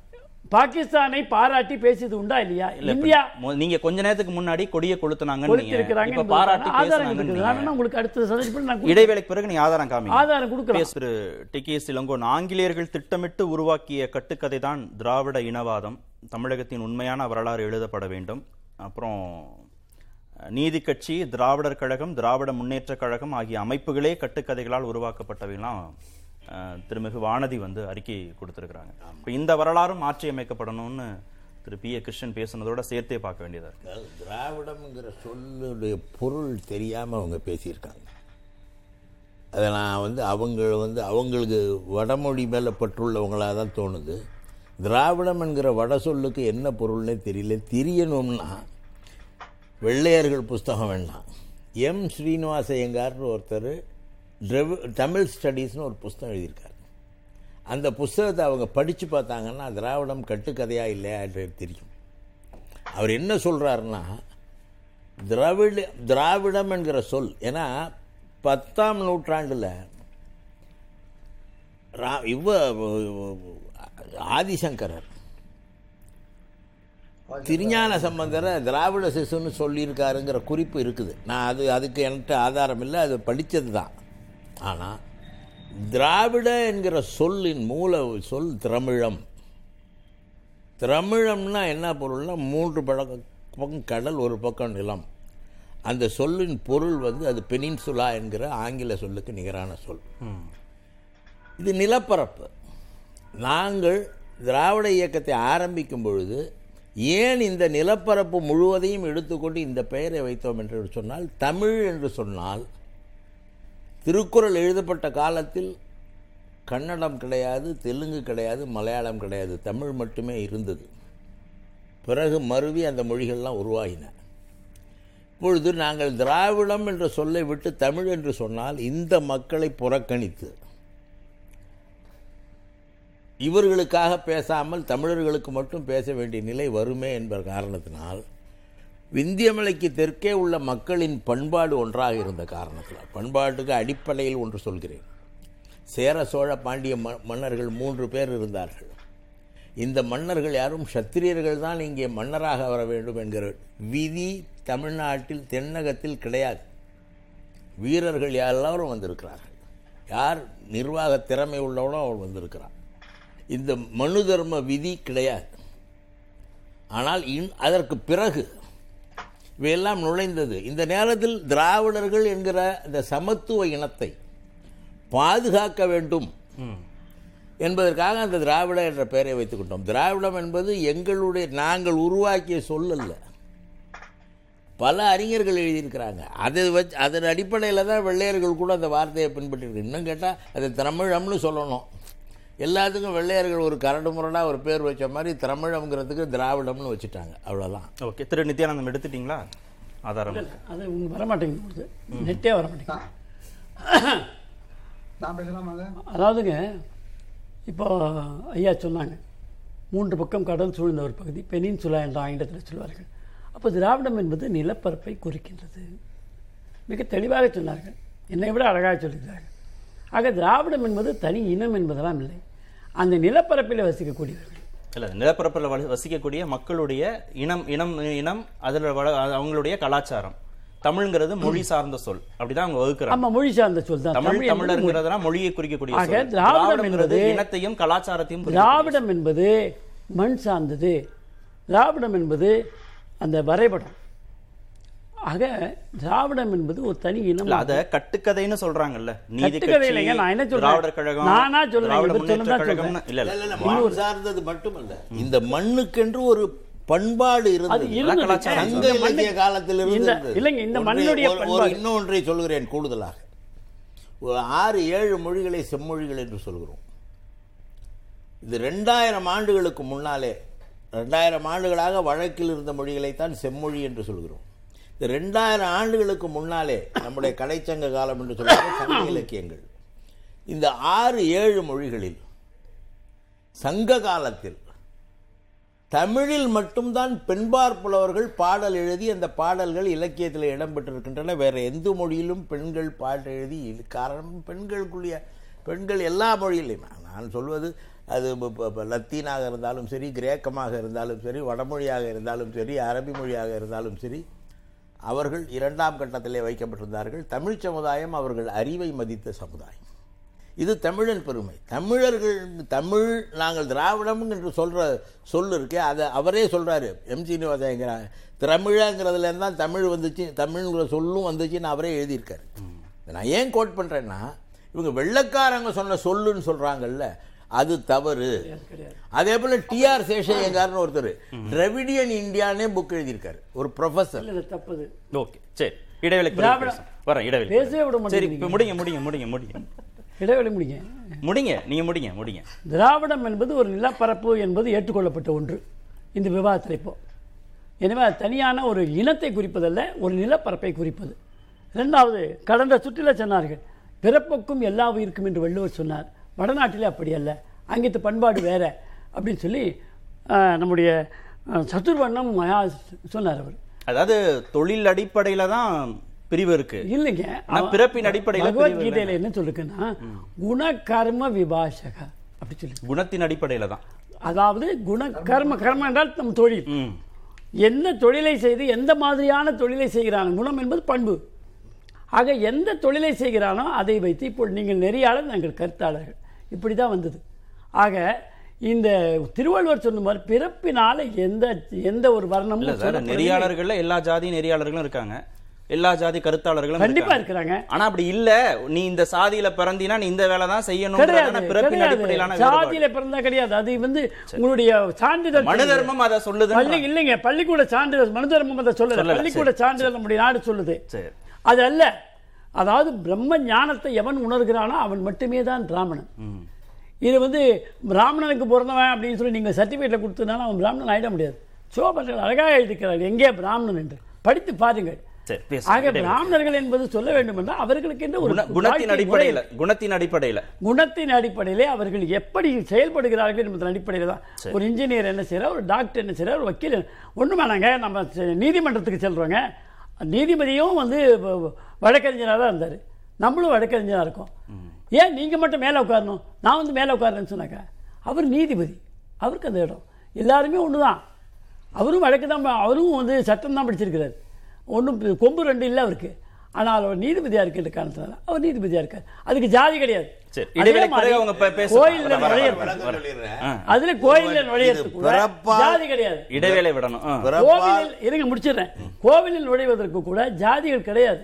பாகிஸ்தானை பாராட்டி பேசியது உண்டா இல்லையா? இந்தியா
நீங்க கொஞ்ச நேரத்துக்கு முன்னாடி கொடியை
கொடுத்திருக்கிறாங்க
இப்ப பாராட்டி
ஆதாரம் இருக்குது உங்களுக்கு அடுத்த சந்தர்ப்பத்தில் நான் கொடுக்கிறேன்.
இடைவேளைக்கு பிறகு நீங்க ஆதாரம் காமிங்க.
ஆதாரம் கொடுக்கலாம்.
பேசு திரு டி. கே. இளங்கோன் ஆங்கிலேயர்கள் திட்டமிட்டு உருவாக்கிய கட்டுக்கதை தான் திராவிட இனவாதம். தமிழகத்தின் உண்மையான வரலாறு எழுதப்பட வேண்டும். அப்புறம் நீதி கட்சி திராவிடர் கழகம் திராவிட முன்னேற்ற கழகம் ஆகிய அமைப்புகளே கட்டுக்கதைகளால் உருவாக்கப்பட்டவைலாம் திருமிகு வானதி வந்து அறிக்கை கொடுத்துருக்குறாங்க. இப்போ இந்த வரலாறும் மாற்றி அமைக்கப்படணும்னு திரு பி ஏ கிருஷ்ணன் பேசுனதோட சேர்த்தே பார்க்க வேண்டியதாக இருக்கு.
திராவிடம்ங்கிற சொல்லுடைய பொருள் தெரியாமல் அவங்க பேசியிருக்காங்க. அதை நான் வந்து அவங்க வந்து அவங்களுக்கு வடமொழி மேலே பற்றுள்ளவங்களாக தான் தோணுது. திராவிடம் என்கிற வட சொல்லுக்கு என்ன பொருள்னே தெரியல. தெரியணும்னா வெள்ளையர்கள் புஸ்தகம் வேண்டாம். எம். ஸ்ரீனிவாச ஐயங்கார்னு ஒருத்தர் திரவி தமிழ் ஸ்டடீஸ்னு ஒரு புஸ்தகம் எழுதியிருக்கார். அந்த புஸ்தகத்தை அவங்க படித்து பார்த்தாங்கன்னா திராவிடம் கட்டுக்கதையா இல்லையான்றது தெரியும். அவர் என்ன சொல்கிறாருன்னா திராவிட திராவிடம் என்கிற சொல் ஏன்னா பத்தாம் நூற்றாண்டில் ரா இவ ஆதிசங்கரர் திருஞான சம்பந்தரை திராவிட சிசுன்னு சொல்லியிருக்காருங்கிற குறிப்பு இருக்குது. நான் அது அதுக்கு என்கிட்ட ஆதாரம் இல்லை அது படித்தது தான். ஆனால் திராவிட என்கிற சொல்லின் மூல சொல் திரமிழம். திரமிழம்னா என்ன பொருள்னா மூன்று பக்கம் கடல் ஒரு பக்கம் நிலம். அந்த சொல்லின் பொருள் வந்து அது பெனின்சுலா என்கிற ஆங்கில சொல்லுக்கு நிகரான சொல். இது நிலப்பரப்பு. நாங்கள் திராவிட இயக்கத்தை ஆரம்பிக்கும் பொழுது ஏன் இந்த நிலப்பரப்பு முழுவதையும் எடுத்துக்கொண்டு இந்த பெயரை வைத்தோம் என்று சொன்னால் தமிழ் என்று சொன்னால் திருக்குறள் எழுதப்பட்ட காலத்தில் கன்னடம் கிடையாது தெலுங்கு கிடையாது மலையாளம் கிடையாது. தமிழ் மட்டுமே இருந்தது. பிறகு மருவி அந்த மொழிகள்லாம் உருவாகின. இப்பொழுது நாங்கள் திராவிடம் என்ற சொல்லை விட்டு தமிழ் என்று சொன்னால் இந்த மக்களை புறக்கணித்து இவர்களுக்காக பேசாமல் தமிழர்களுக்கு மட்டும் பேச வேண்டிய நிலை வருமே என்ற காரணத்தினால் விந்தியமலைக்கு தெற்கே உள்ள மக்களின் பண்பாடு ஒன்றாக இருந்த காரணத்தில் பண்பாட்டுக்கு அடிப்படையில் ஒன்று சொல்கிறேன். சேர சோழ பாண்டிய ம மன்னர்கள் மூன்று பேர் இருந்தார்கள். இந்த மன்னர்கள் யாரும் சத்திரியர்கள் தான் இங்கே மன்னராக வர வேண்டும் என்கிற விதி தமிழ்நாட்டில் தென்னகத்தில் கிடையாது. வீரர்கள் எல்லாரும் வந்திருக்கிறார்கள். யார் நிர்வாக திறமை உள்ளவனோ அவள் வந்திருக்கிறான். இந்த மனு தர்ம விதி கிடையாது. ஆனால் இன் அதற்கு பிறகு இவையெல்லாம் நுழைந்தது. இந்த நேரத்தில் திராவிடர்கள் என்கிற இந்த சமத்துவ இனத்தை பாதுகாக்க வேண்டும் என்பதற்காக அந்த திராவிட என்ற பெயரை வைத்துக்கொண்டோம் திராவிடம் என்பது எங்களுடைய நாங்கள் உருவாக்கிய சொல்லல்ல. பல அறிஞர்கள் எழுதியிருக்கிறாங்க. அதை வச்சு அதன் அடிப்படையில் தான் வெள்ளையர்கள் கூட அந்த வார்த்தையை பின்பற்றிருக்கு இன்னும் கேட்டால் அது தமிழம்னு சொல்லணும். எல்லாத்துக்கும் வெள்ளையர்கள் ஒரு கரடு முரடாக ஒரு பேர் வச்ச மாதிரி தமிழம்ங்கிறதுக்கு திராவிடம்னு வச்சுட்டாங்க. அவ்வளோதான்
ஓகே திரு நித்யானந்தம் எடுத்துட்டீங்களா? ஆதாரம்.
அது உங்க வரமாட்டேங்குது நெட்டே வரமாட்டேங்குது. அதாவதுங்க இப்போ ஐயா சொன்னாங்க மூன்று பக்கம் கடல் சூழ்ந்த ஒரு பகுதி பெனின்சுலா என்ற ஆங்கிலத்தில் சொல்வார்கள். அப்போ திராவிடம் என்பது நிலப்பரப்பை குறிக்கின்றது. மிக தெளிவாக சொன்னார்கள். என்னை விட அழகாக சொல்லியிருக்கிறார்கள். ஆக திராவிடம் என்பது தனி இனம் என்பதெல்லாம் இல்லை. அந்த நிலப்பரப்பில் வசிக்கக்கூடியவர்கள்.
இல்ல நிலப்பரப்பில் வசி- வசிக்கக்கூடிய மக்களுடைய இனம் இனம் இனம் அதுல அவங்களுடைய கலாச்சாரம். தமிழ்ங்கிறது மொழி சார்ந்த சொல். அப்படிதான் அவங்க வகுக்கிறாங்க.
ஆமா மொழி சார்ந்த சொல் தான்.
தமிழ். தமிழர்ங்கிறதுனா மொழியை குறிக்கக்கூடிய.
திராவிடம்
திராவிடம்ங்கிறது
என்பது-
இனத்தையும் கலாச்சாரத்தையும்
திராவிடம் என்பது மண் சார்ந்தது. திராவிடம் என்பது அந்த வரைபடம். ஆக திராவிடம் என்பது ஒரு தனி இனம்
இல்ல அத கட்டுக்கதைன்னு சொல்றாங்கல்ல. நீதி
இல்லைங்க, நான் என்ன சொல்றேன்?
திராவிடர் கழகம்
நானா சொல்றேன்.
இல்ல
இல்ல,
இல்ல.
இல்ல, மண் சார்ந்தது மட்டுமல்ல. இந்த மண்ணுக்கென்று ஒரு பண்பாடு இருந்தது. சங்க இலக்கிய
மண்ணுக்கு-
காலத்தில்
இந்த-
இருந்தது
இல்லைங்க இந்த
ஒன்றை-
மண்ணுடைய
ஒரு- ஒரு
பண்பாடு.
இன்னொன்றை சொல்கிறேன் கூடுதலாக. ஒரு ஆறு ஏழு மொழிகளை செம்மொழிகள் என்று சொல்கிறோம். இது ரெண்டாயிரம் ஆண்டுகளுக்கு முன்னாலே ரெண்டாயிரம் ஆண்டுகளாக வழக்கில் இருந்த மொழிகளைத்தான் செம்மொழி என்று சொல்கிறோம். இந்த ரெண்டாயிரம் ஆண்டுகளுக்கு முன்னாலே நம்முடைய கடைச்சங்க காலம் என்று சொல்கிற சங்க இலக்கியங்கள். இந்த ஆறு ஏழு மொழிகளில் சங்க காலத்தில் தமிழில் மட்டும்தான் பெண்பார் புலவர்கள் பாடல் எழுதி அந்த பாடல்கள் இலக்கியத்தில் இடம்பெற்றிருக்கின்றன. வேற எந்த மொழியிலும் பெண்கள் பாடல் எழுதி இது காரணம் பெண்களுக்குரிய பெண்கள் எல்லா மொழியிலையும் நான் சொல்வது அது லத்தீனாக இருந்தாலும் சரி கிரேக்கமாக இருந்தாலும் சரி வடமொழியாக இருந்தாலும் சரி அரபி மொழியாக இருந்தாலும் சரி அவர்கள் இரண்டாம் கட்டத்திலே வைக்கப்பட்டிருந்தார்கள். தமிழ் சமுதாயம் அவர்கள் அறிவை மதித்த சமுதாயம். இது தமிழன் பெருமை. தமிழர்கள் தமிழ் நாங்கள் திராவிடம் என்று சொல்ற சொல் இருக்கே அதை அவரே சொல்றாரு. எம். சீனிவாசங்கிற தமிழங்கிறதுல தான் தமிழ் வந்துச்சு தமிழ்ங்கிற சொல்லும் வந்துச்சுன்னு அவரே எழுதியிருக்காரு. நான் ஏன் கோட் பண்றேன்னா இவங்க வெள்ளக்காரங்க சொன்ன சொல்லுன்னு சொல்றாங்கல்ல அது தவறு. அதே போல டிஆர் சேஷையங்கார்னு ஒருத்தர். டிரெவிடியன் இந்தியானே புக் எழுதியிருக்காரு. ஒரு ப்ரொஃபசர்
இல்ல, தப்புது.
ஓகே சரி. பேசுவோம். வரேன் இடைவேளை
பேசவே விட
சரி. இப்ப முடிங்க முடிங்க முடிங்க முடிங்க.
இடைவெளி முடிங்க.
முடிங்க நீங்க முடிங்க முடிங்க.
திராவிடம் என்பது ஒரு நிலப்பரப்பு என்பது ஏற்றுக்கொள்ளப்பட்ட ஒன்று. இந்த விவாதத்தில் இப்போ. எனவே அது தனியான ஒரு இனத்தை குறிப்பதல்ல ஒரு நிலப்பரப்பை குறிப்பது. இரண்டாவது கடந்த சுற்றில சொன்னார்கள் பிறப்புக்கும் எல்லா உயிருக்கும் என்று வள்ளுவர் சொன்னார். வடநாட்டிலே அப்படி அல்ல. அங்கித்து பண்பாடு வேற. அப்படின்னு சொல்லி நம்முடைய ஆஹ், சதுர்வண்ணம் மகா சொன்னார் அவர்.
அதாவது தொழில் அடிப்படையில தான் பிரிவு இருக்கு.
இல்லைங்க.
பிறப்பின் அடிப்படையில
பகவத்கீதையில என்ன சொல்லிருக்குன்னா குணகர்ம விபாஷக. அப்படி சொல்லி.
குணத்தின் அடிப்படையில தான்.
அதாவது குண கர்ம கர்ம என்றால் நம் தொழில். எந்த தொழிலை செய்து எந்த மாதிரியான தொழிலை செய்கிறான்? குணம் என்பது பண்பு. ஆக எந்த தொழிலை செய்கிறானோ அதை வைத்து இப்போ நீங்கள் நெறியாளர் நாங்கள் கருத்தாளர்கள். இப்படி தான் வந்தது. ஆக இந்த திருவள்ளுவர் சொன்ன மாதிரி பிறப்பினால எந்த எந்த ஒரு வர்ணமும்.
நெறியாளர்கள்ல எல்லா ஜாதி நெறியாளர்களும் இருக்காங்க. எல்லா ஜாதி கருத்தாளர்களும்
கண்டிப்பா. இருக்கிறாங்க.
ஆனா அப்படி இல்ல. நீ இந்த சாதியில பிறந்தினா நீ இந்த வேலை தான் செய்யணும்.
சாதியில பிறந்தா கிடையாது. அது வந்து உங்களுடைய சான்றிதழ்
மனு தர்மம் அதை சொல்லுது
பள்ளி இல்லைங்க பள்ளிக்கூட சான்றிதழ் மனு தர்மம் அதை சொல்லல. பள்ளிக்கூட சான்றிதழ் நம்முடைய நாடு சொல்லுது.
சரி.
அது அல்ல. அதாவது பிரம்ம ஞானத்தை எவன் உணர்கிறானோ அவன் மட்டுமே தான் பிராமணன். இது வந்து பிராமணனுக்கு பிறந்தவன் அப்படின்னு சொல்லி நீங்கள் சர்டிஃபிகேட்டில் கொடுத்தனால அவன் பிராமணன் ஆயிட முடியாது. சோபர்கள் அழகாக எழுதிக்கிறார்கள் எங்கே பிராமணன்? என்று. படித்து பாருங்கள். ஆக பிராமணர்கள் என்பது சொல்ல வேண்டும் என்றால் அவர்களுக்கு என்று ஒரு
குண- குணத்தின் அடிப்படையில குணத்தின் அடிப்படையில.
குணத்தின் அடிப்படையிலே அவர்கள் எப்படி செயல்படுகிறார்கள் என்பதன் அடிப்படையில் தான். ஒரு இன்ஜினியர் என்ன செய்கிறார் ஒரு டாக்டர் என்ன செய்கிறார் ஒரு வக்கீல் ஒன்றும் வேணாங்க நம்ம நீதிமன்றத்துக்கு செல்றோங்க. நீதிபதியும் வந்து வழக்கறிஞராக தான் இருந்தார். நம்மளும் வழக்கறிஞராக இருக்கோம். ஏன் நீங்கள் மட்டும் மேலே உட்காரணும்? நான் வந்து மேலே உட்காரேன்னு சொன்னாக்கா அவர் நீதிபதி. அவருக்கு அந்த இடம். எல்லாருமே ஒன்று தான் அவரும் வழக்கு தான் அவரும் வந்து சட்டம் தான் படிச்சிருக்கிறார். ஒன்றும் கொம்பு ரெண்டு இல்லை அவருக்கு. ஆனால் அவர் நீதிபதியாக இருக்கின்ற காரணத்தினால அவர் நீதிபதியாக இருக்கார். அதுக்கு ஜாதி கிடையாது. அதுல கோயில்ல நுழையறதுக்கு கிடையாது.
இடைவேளை விடணும்
கோவிலில் இருங்க முடிச்சிடுறேன். கோவிலில் நுழைவதற்கு கூட ஜாதிகள் கிடையாது.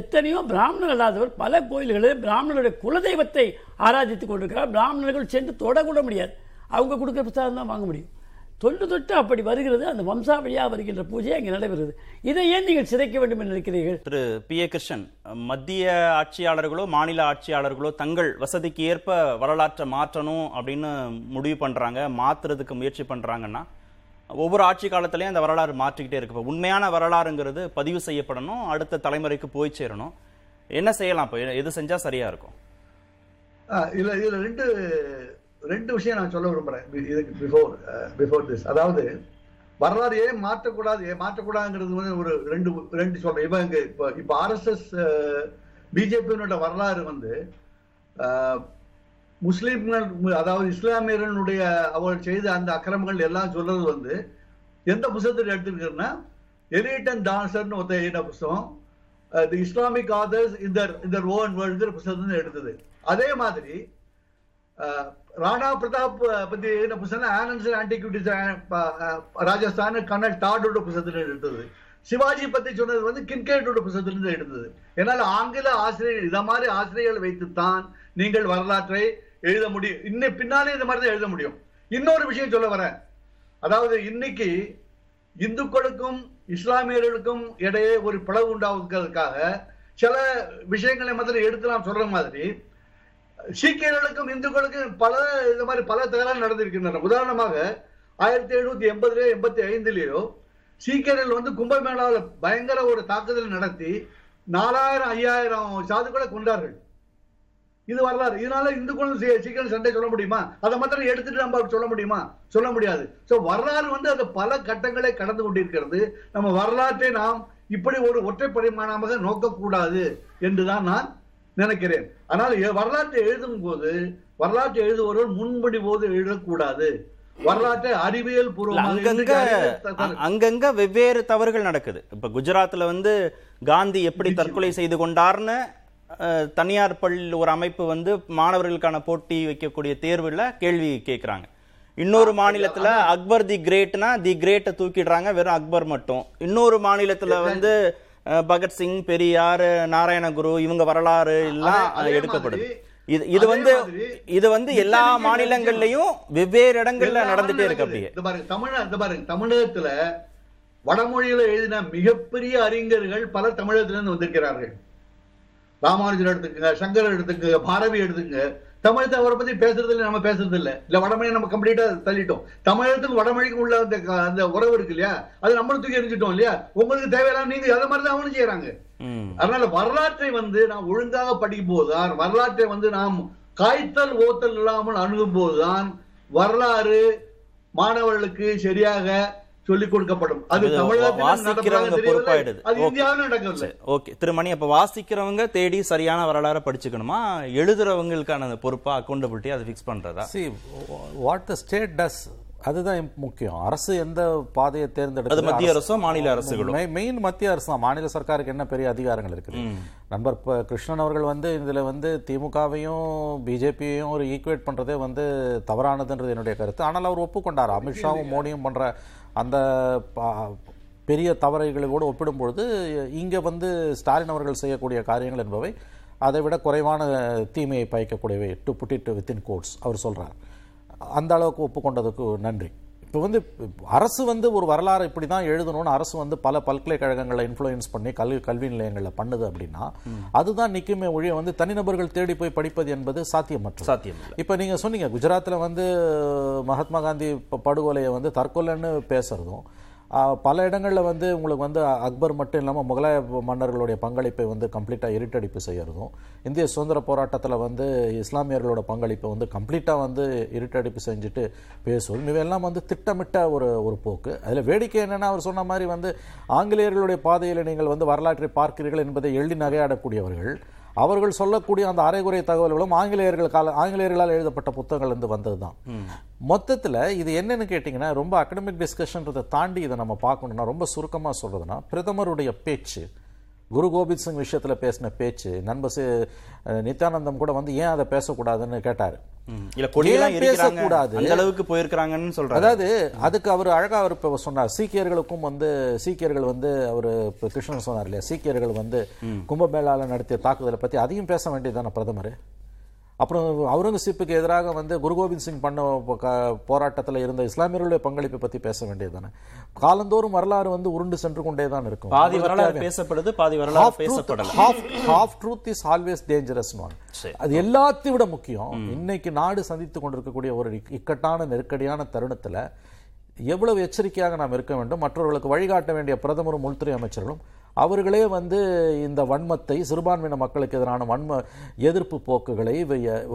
எத்தனையோ பிராமணர் அல்லாதவர் பல கோயில்களில் பிராமணருடைய குலதெய்வத்தை ஆராதித்துக் கொண்டிருக்கிறார். பிராமணர்கள் சென்று தொடக்கூட முடியாது. அவங்க கொடுக்குற பிரசாதம் தான் வாங்க முடியும். தொன்று தொட்டு அப்படி வருகிறது அந்த வம்சாவளியாக வருகின்ற பூஜை அங்கே நடைபெறுகிறது. இதை ஏன் நீங்கள் சிதைக்க வேண்டும் என்று நினைக்கிறீர்கள்?
திரு பி ஏ கிருஷ்ணன் மத்திய ஆட்சியாளர்களோ மாநில ஆட்சியாளர்களோ தங்கள் வசதிக்கு ஏற்ப வரலாற்றை மாற்றணும் அப்படின்னு முடிவு பண்றாங்க மாத்துறதுக்கு முயற்சி பண்றாங்கன்னா ஒவ்வொரு ஆட்சி காலத்திலையும் அந்த வரலாறு மாற்றிக்கிட்டே இருக்கு. இப்ப உண்மையான வரலாறுங்கிறது பதிவு செய்யப்படணும் அடுத்த தலைமுறைக்கு போய் சேரணும். என்ன செய்யலாம் இப்போ? எது செஞ்சா சரியா இருக்கும்?
இதுல இதுல ரெண்டு ரெண்டு விஷயம் நான் சொல்ல விரும்புறேன். இதுக்கு பிஃபோர் பிஃபோர் திஸ் அதாவது வரலாறு ஏன் மாற்றக்கூடாது ஏன் மாற்றக்கூடாதுங்கிறது வந்து ஒரு ரெண்டு ரெண்டு சொல்றேன். இப்போ இங்கே இப்போ இப்போ ஆர்எஸ்எஸ் பிஜேபியினோட வரலாறு வந்து முஸ்லீம்கள் அதாவது இஸ்லாமியர்களுடைய அவர்கள் செய்த அந்த அக்கிரமங்கள் எல்லாம் சொல்றது வந்து எந்த புத்தகத்தில் எடுத்துருக்குன்னா எலிட் அண்ட் டான்சர்னு ஒருத்த எழுதின புத்தகம் தி இஸ்லாமிக் ஆதர்ஸ் இந்த இந்த ஓன் வேர்ல்டுங்கிற புத்தகத்துல எடுத்தது. அதே மாதிரி ராணா பிரதாப் பத்தி எழுதின புத்தகம் ஆனன்ஸ் ஆன்டிக்யூட்டிஸ் ராஜஸ்தான் கர்னல் டாடோட புத்தகத்துல எடுத்தது. சிவாஜி பத்தி சொன்னது வந்து கின்கேட்டோட புத்தகத்திலிருந்து எடுத்தது. என்னால் ஆங்கில ஆசிரியர் இத மாதிரி ஆசிரியர்கள் வைத்துத்தான் நீங்கள் வரலாற்றை எழுத முடியும். இன்னும் பின்னாலே இந்த மாதிரி தான் எழுத முடியும். இன்னொரு விஷயம் சொல்ல வரேன். அதாவது இன்னைக்கு இந்துக்களுக்கும் இஸ்லாமியர்களுக்கும் இடையே ஒரு பிளவு உண்டாவதுக்காக சில விஷயங்களை முதல்ல எடுத்து நாம் சொல்ற மாதிரி சீக்கியர்களுக்கும் இந்துக்களுக்கும் பல இந்த மாதிரி பல தகராறு நடந்திருக்கின்றன. உதாரணமாக ஆயிரத்தி எழுநூத்தி எண்பதுலயோ எண்பத்தி ஐந்துலயோ சீக்கியர்கள் வந்து கும்பமேளாவில் பயங்கர ஒரு தாக்குதல் நடத்தி நாலாயிரம் ஐயாயிரம் சாதுக்களை கொண்டார்கள் இது வரலாறு. இதனால இந்துக்களும் சீக்கிரம் சண்டை சொல்ல முடியுமா? அதை மாத்திரம் எடுத்துட்டு நம்ம சொல்ல முடியுமா? சொல்ல முடியாது. ஸோ வரலாறு வந்து அது பல கட்டங்களை கடந்து கொண்டிருக்கிறது. நம்ம வரலாற்றை நாம் இப்படி ஒரு ஒற்றை பரிமாணமாக நோக்கக்கூடாது என்றுதான் நான் நினைக்கிறேன். ஆனால் வரலாற்றை எழுதும் போது வரலாற்றை எழுதுபவர்கள் முன்படி போது எழுதக்கூடாது. வரலாற்றை அறிவியல் பூர்வமாக
அங்கங்க வெவ்வேறு தவறுகள் நடக்குது. இப்ப குஜராத்ல வந்து காந்தி எப்படி தற்கொலை செய்து கொண்டார்னு தனியார் பள்ளி ஒரு அமைப்பு வந்து மாணவர்களுக்கான போட்டி வைக்கக்கூடிய தேர்வுல கேள்வி கேட்கறாங்க இன்னொரு மாநிலத்துல அக்பர் தி கிரேட்னா தி கிரேட்டை தூக்கிடுறாங்க வெறும் அக்பர் மட்டும். இன்னொரு மாநிலத்துல வந்து பகத்சிங் பெரியார் நாராயணகுரு இவங்க வரலாறு எல்லாம் எடுக்கப்படுது இது இது வந்து இது வந்து எல்லா மாநிலங்கள்லயும் வெவ்வேறு இடங்கள்ல நடந்துட்டே இருக்கு. அப்படியே.
தமிழ இந்த பாருங்க தமிழகத்துல வடமொழியில எழுதின மிகப்பெரிய அறிஞர்கள் பல தமிழகத்துல இருந்து வந்திருக்கிறார்கள். ராமானுஜர் எடுத்துக்கங்க சங்கரர் எடுத்துக்கங்க பாரதி எடுத்துக்கங்க. தமிழத்தை அவரை பத்தி பேசுறது இல்லை நம்ம பேசுறது இல்ல. இல்ல வடமொழி நம்ம கம்ப்ளீட்டா தள்ளிட்டோம். தமிழகத்துக்கு வடமொழிக்கு உள்ள அந்த அந்த உறவு இருக்கு இல்லையா? அது நம்மளும் தூக்கி எரிஞ்சிட்டோம் இல்லையா? உங்களுக்கு தேவையில்லாம் நீங்க அதை மாதிரி தான் அவனும் செய்யறாங்க. அதனால வரலாற்றை வந்து நாம் ஒழுங்காக படிக்கும் போதுதான் வரலாற்றை வந்து நாம் காய்த்தல் ஓத்தல் இல்லாமல் அணுகும் போதுதான் வரலாறு மாணவர்களுக்கு சரியாக சொல்லிக் கொடுக்கப்படும். அது
வாசிக்கிறவங்க. பொறுப்பாயிடுது.
அது
ஓகே.
இந்தியாவில் நடக்கவில்லை
சரி, ஓகே. திருமணி அப்ப வாசிக்கிறவங்க தேடி சரியான வரலாறை படிச்சுக்கணுமா? எழுதுறவங்களுக்கான அந்த பொறுப்பா அக்கௌண்டபிலிட்டி அதை ஃபிக்ஸ் பண்றதா?
See, what the state does அதுதான் முக்கியம். அரசு எந்த பாதையை
அது
தேர்ந்தெடுக்குது
மத்திய அரசோ மாநில அரசுகளோ?
மெய்- மெயின் மத்திய அரசு தான். மாநில சர்க்காருக்கு என்ன பெரிய அதிகாரங்கள் இருக்குது? நண்பர் கிருஷ்ணன் அவர்கள் வந்து இதுல வந்து திமுகவையும் பிஜேபியையும் ஒரு ஈக்குவேட் பண்றதே வந்து தவறானதுன்றது என்னுடைய கருத்து. ஆனால் அவர் ஒப்புக்கொண்டார். அமித்ஷாவும் மோடியும் பண்ற அந்த பா- பெரிய தவறைகளோடு ஒப்பிடும்பொழுது இங்கே வந்து ஸ்டாலின் அவர்கள் செய்யக்கூடிய காரியங்கள் என்பவை அதை விட குறைவான தீமையை பயக்கக்கூடியவை to put it within quotes அவர் சொல்கிறார் அந்த அளவுக்கு ஒப்புக்கொண்டதுக்கு நன்றி. இப்போ வந்து அரசு வந்து ஒரு வரலாறு இப்படி தான் எழுதணும்னு அரசு வந்து பல பல்கலைக்கழகங்களை இன்ஃப்ளூயன்ஸ் பண்ணி கல்வி கல்வி நிலையங்களில் பண்ணுது அப்படின்னா அதுதான் நிற்குமே ஒழிய வந்து தனிநபர்கள் தேடி போய் படிப்பது என்பது
சாத்தியம் இல்லை
இப்போ நீங்கள் சொன்னீங்க குஜராத்தில் வந்து மகாத்மா காந்தி படுகொலையை வந்து தற்கொலைன்னு பேசுறதும் ஆ, பல இடங்களில் வந்து உங்களுக்கு வந்து அக்பர் மட்டும் இல்லாமல் முகலாய மன்னர்களுடைய பங்களிப்பை வந்து கம்ப்ளீட்டாக இருட்டடிப்பு செய்கிறதும் இந்திய சுதந்திர போராட்டத்தில் வந்து இஸ்லாமியர்களோட பங்களிப்பை வந்து கம்ப்ளீட்டாக வந்து இருட்டடிப்பு செஞ்சுட்டு பேசுவதும் இவையெல்லாம் வந்து திட்டமிட்ட ஒரு ஒரு போக்கு. அதில் வேடிக்கை என்னென்னா அவர் சொன்ன மாதிரி வந்து ஆங்கிலேயர்களுடைய பாதையில் நீங்கள் வந்து வரலாற்றை பார்க்கிறீர்கள் என்பதை எழுதி நகையாடக்கூடியவர்கள் அவர்கள் சொல்லக்கூடிய அந்த அரைகுறை தகவல்களும் ஆங்கிலேயர்கள் கால ஆங்கிலேயர்களால் எழுதப்பட்ட புத்தகங்கள் இருந்து வந்தது தான் மொத்தத்தில் இது என்னன்னு கேட்டிங்கன்னா ரொம்ப அகடமிக் டிஸ்கஷன்றதை தாண்டி இதை நம்ம பார்க்கணும்னா ரொம்ப சுருக்கமாக சொல்றதுன்னா பிரதமருடைய பேச்சு குரு கோபிந்த் சிங் விஷயத்துல பேசின பேச்சு நண்பர் நித்யானந்தம் கூட வந்து ஏன் அதை பேசக்கூடாதுன்னு கேட்டார். பேசக்கூடாது?
அந்த அளவுக்கு போயிருக்கிறாங்கன்னு சொல்றாங்க.
அதாவது அதுக்கு அவர் அழகா அவர் இப்போ சொன்னார். சீக்கியர்களுக்கும் வந்து சீக்கியர்கள் வந்து அவர் கிருஷ்ணன் சொன்னார் இல்லையா? சீக்கியர்கள் வந்து கும்பமேளால நடத்திய தாக்குதலை பத்தி அதையும் பேச வேண்டியதுதானே பிரதமர்? அப்புறம் அவுரங்கசீப்புக்கு எதிராக வந்து குரு கோபிந்த் சிங் பண்ண போராட்டத்துல இருந்த இஸ்லாமியர்களுடைய பங்களிப்பை பத்தி பேச வேண்டியதுதானே காலந்தோறும் வரலாறு வந்து உருண்டு சென்று கொண்டே தான் இருக்கும்
பாதி வரலாறு. பேசப்படுது பாதி வரலாறு பேசப்படல
is always dangerous one.
சரி.
அது எல்லாத்தையும் விட முக்கியம் இன்னைக்கு நாடு சந்தித்து கொண்டிருக்கக்கூடிய ஒரு இக்- இக்கட்டான நெருக்கடியான தருணத்துல எவ்வளவு எச்சரிக்கையாக நாம் இருக்க வேண்டும் மற்றவர்களுக்கு வழிகாட்ட வேண்டிய பிரதமரும் உள்துறை அமைச்சர்களும் அவர்களே வந்து இந்த வன்மத்தை சிறுபான்மையின மக்களுக்கு எதிரான வன்ம எதிர்ப்பு போக்குகளை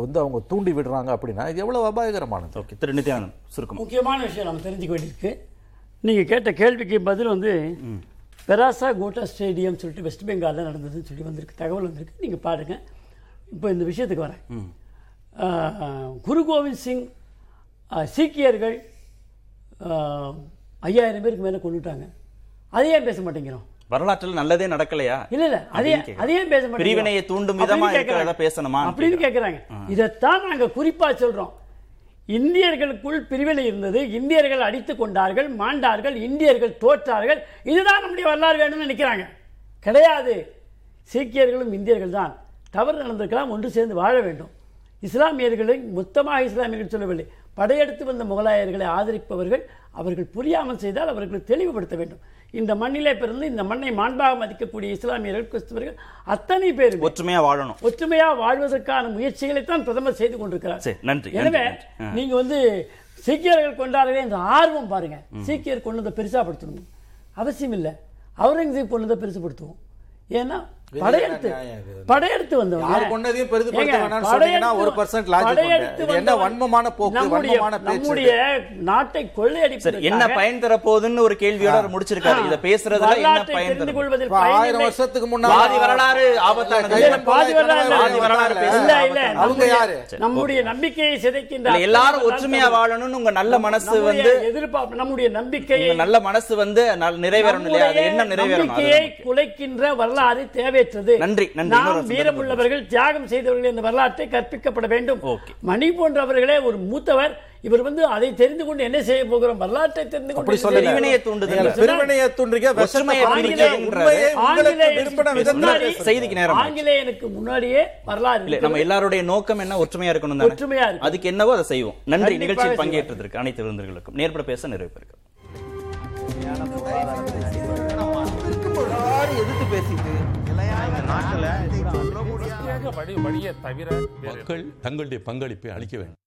வந்து அவங்க தூண்டி விடுறாங்க அப்படின்னா இது எவ்வளவு அபாயகரமானது.
ஓகே. திரு நித்யானந்த் சுருக்கம்.
முக்கியமான விஷயம் நம்ம தெரிஞ்சுக்க வேண்டியிருக்கு. நீங்கள் கேட்ட கேள்விக்கு பதில் வந்து பெராசா கோட்டா ஸ்டேடியம் சொல்லிட்டு வெஸ்ட் பெங்காலில் நடந்ததுன்னு சொல்லி வந்திருக்கு. தகவல் வந்திருக்கு. நீங்கள் பாருங்கள் இப்போ இந்த விஷயத்துக்கு வரேன். குரு கோவிந்த் சிங் சீக்கியர்கள் ஐயாயிரம் பேருக்கு மேலே கொண்டுட்டாங்க. அதை ஏன் பேச மாட்டேங்கிறோம்?
வரலாற்றில் நல்லதே நடக்கலையா?
இல்ல இல்ல அதே அதே பேச?
பிரிவினையை தூண்டும் விதமா. இருக்கிறத பேசணுமான்னு
அப்படின்னு கேக்குறாங்க இதைத்தான் நாங்க குறிப்பா சொல்றோம். இந்தியர்களுக்குள் பிரிவினை இருந்தது இந்தியர்கள் அடித்துக் கொண்டார்கள் மாண்டார்கள் இந்தியர்கள் தோற்றார்கள். இதுதான் நம்முடைய வரலாறு வேணும்னு நினைக்கிறாங்க. கிடையாது. சீக்கியர்களும் இந்தியர்கள் தான். தவறு நடந்திருக்கலாம் ஒன்று சேர்ந்து வாழ வேண்டும். இஸ்லாமியர்களை மொத்தமாக இஸ்லாமியர்கள் சொல்லவில்லை. படையெடுத்து வந்த முகலாயர்களை ஆதரிப்பவர்கள் அவர்கள் புரியாமல் செய்தால் அவர்களை தெளிவுபடுத்த வேண்டும். இந்த மண்ணிலே பிறந்து இந்த மண்ணை மாண்பாக மதிக்கக்கூடிய இஸ்லாமியர்கள் கிறிஸ்தவர்கள் அத்தனை பேர்
ஒற்றுமையா வாழணும்.
ஒற்றுமையா வாழ்வதற்கான முயற்சிகளைத்தான் பிரதமர் செய்து கொண்டிருக்கிறார்.
நன்றி,
எனவே. நீங்க வந்து சீக்கியர்கள் கொண்டாடுற இந்த ஆர்வம் பாருங்க. சீக்கியர் கொண்டதை பெருசாப்படுத்தணும்? அவசியம் இல்லை. அவுரங்கசீப் கொண்டதை பெருசுப்படுத்துவோம் ஏன்னா படையெடுத்து. படையெடுத்து வந்தவங்க நாட்டை
சரி
கொள்ளையடிப்பதற்காக
என்ன பயன் தர போகுதுன்னு ஒரு கேள்வியோட முடிச்சிருக்காரு இத பேசுறதுல என்ன பயன்
தெரிந்து கொள்வதில்
ஆயிரம். வருஷத்துக்கு முன்னாடி
வரலாறு
இல்ல,
பாதி வரலாறு இல்ல. இல்ல.
அவங்க
நம்முடைய-
யாரு?
நம்முடைய நம்பிக்கையை சிதைக்கின்ற
எல்லாரும் ஒற்றுமையா வாழணும்னு உங்க நல்ல மனசு வந்து
எதிர்பார்ப்பு நம்முடைய நம்பிக்கையை
உங்க நல்ல மனசு வந்து நிறைவேறணும் இல்லையா அது என்ன நிறைவேறணும்.
குலைக்கின்ற வரலாறு தேவையற்றது
நன்றி, நன்றி.
நாம் வீரமுள்ளவர்கள் தியாகம் செய்தவர்கள் இந்த வரலாற்றை கற்பிக்கப்பட வேண்டும். மணி போன்றவர்களே ஒரு மூத்தவர் இவர் வந்து அதை தெரிந்து கொண்டு என்ன செய்ய போகிறோம் வரலாற்றை தெரிந்து கொண்டு
பிரிவினையை? தூண்டுதல்.
பிரிவினையை தூண்டுறீங்க.
செய்திக்கு நேரம்.
ஆங்கிலேயனுக்கு முன்னாடியே வரலாறு
நம்ம. எல்லாருடைய நோக்கம் என்ன ஒற்றுமையா இருக்கணும் தானே
ஒற்றுமையா.
அதுக்கு என்னவோ அதை செய்வோம் நன்றி நிகழ்ச்சியில். பங்கேற்றதற்கு அனைத்து விருந்தினர்களுக்கும் நேர்பட பேச நிறைவு
எதிர்த்து பேசிட்டு நாட்டில்
வழியை தவிர
மக்கள் தங்களுடைய பங்களிப்பை அளிக்க வேண்டும்.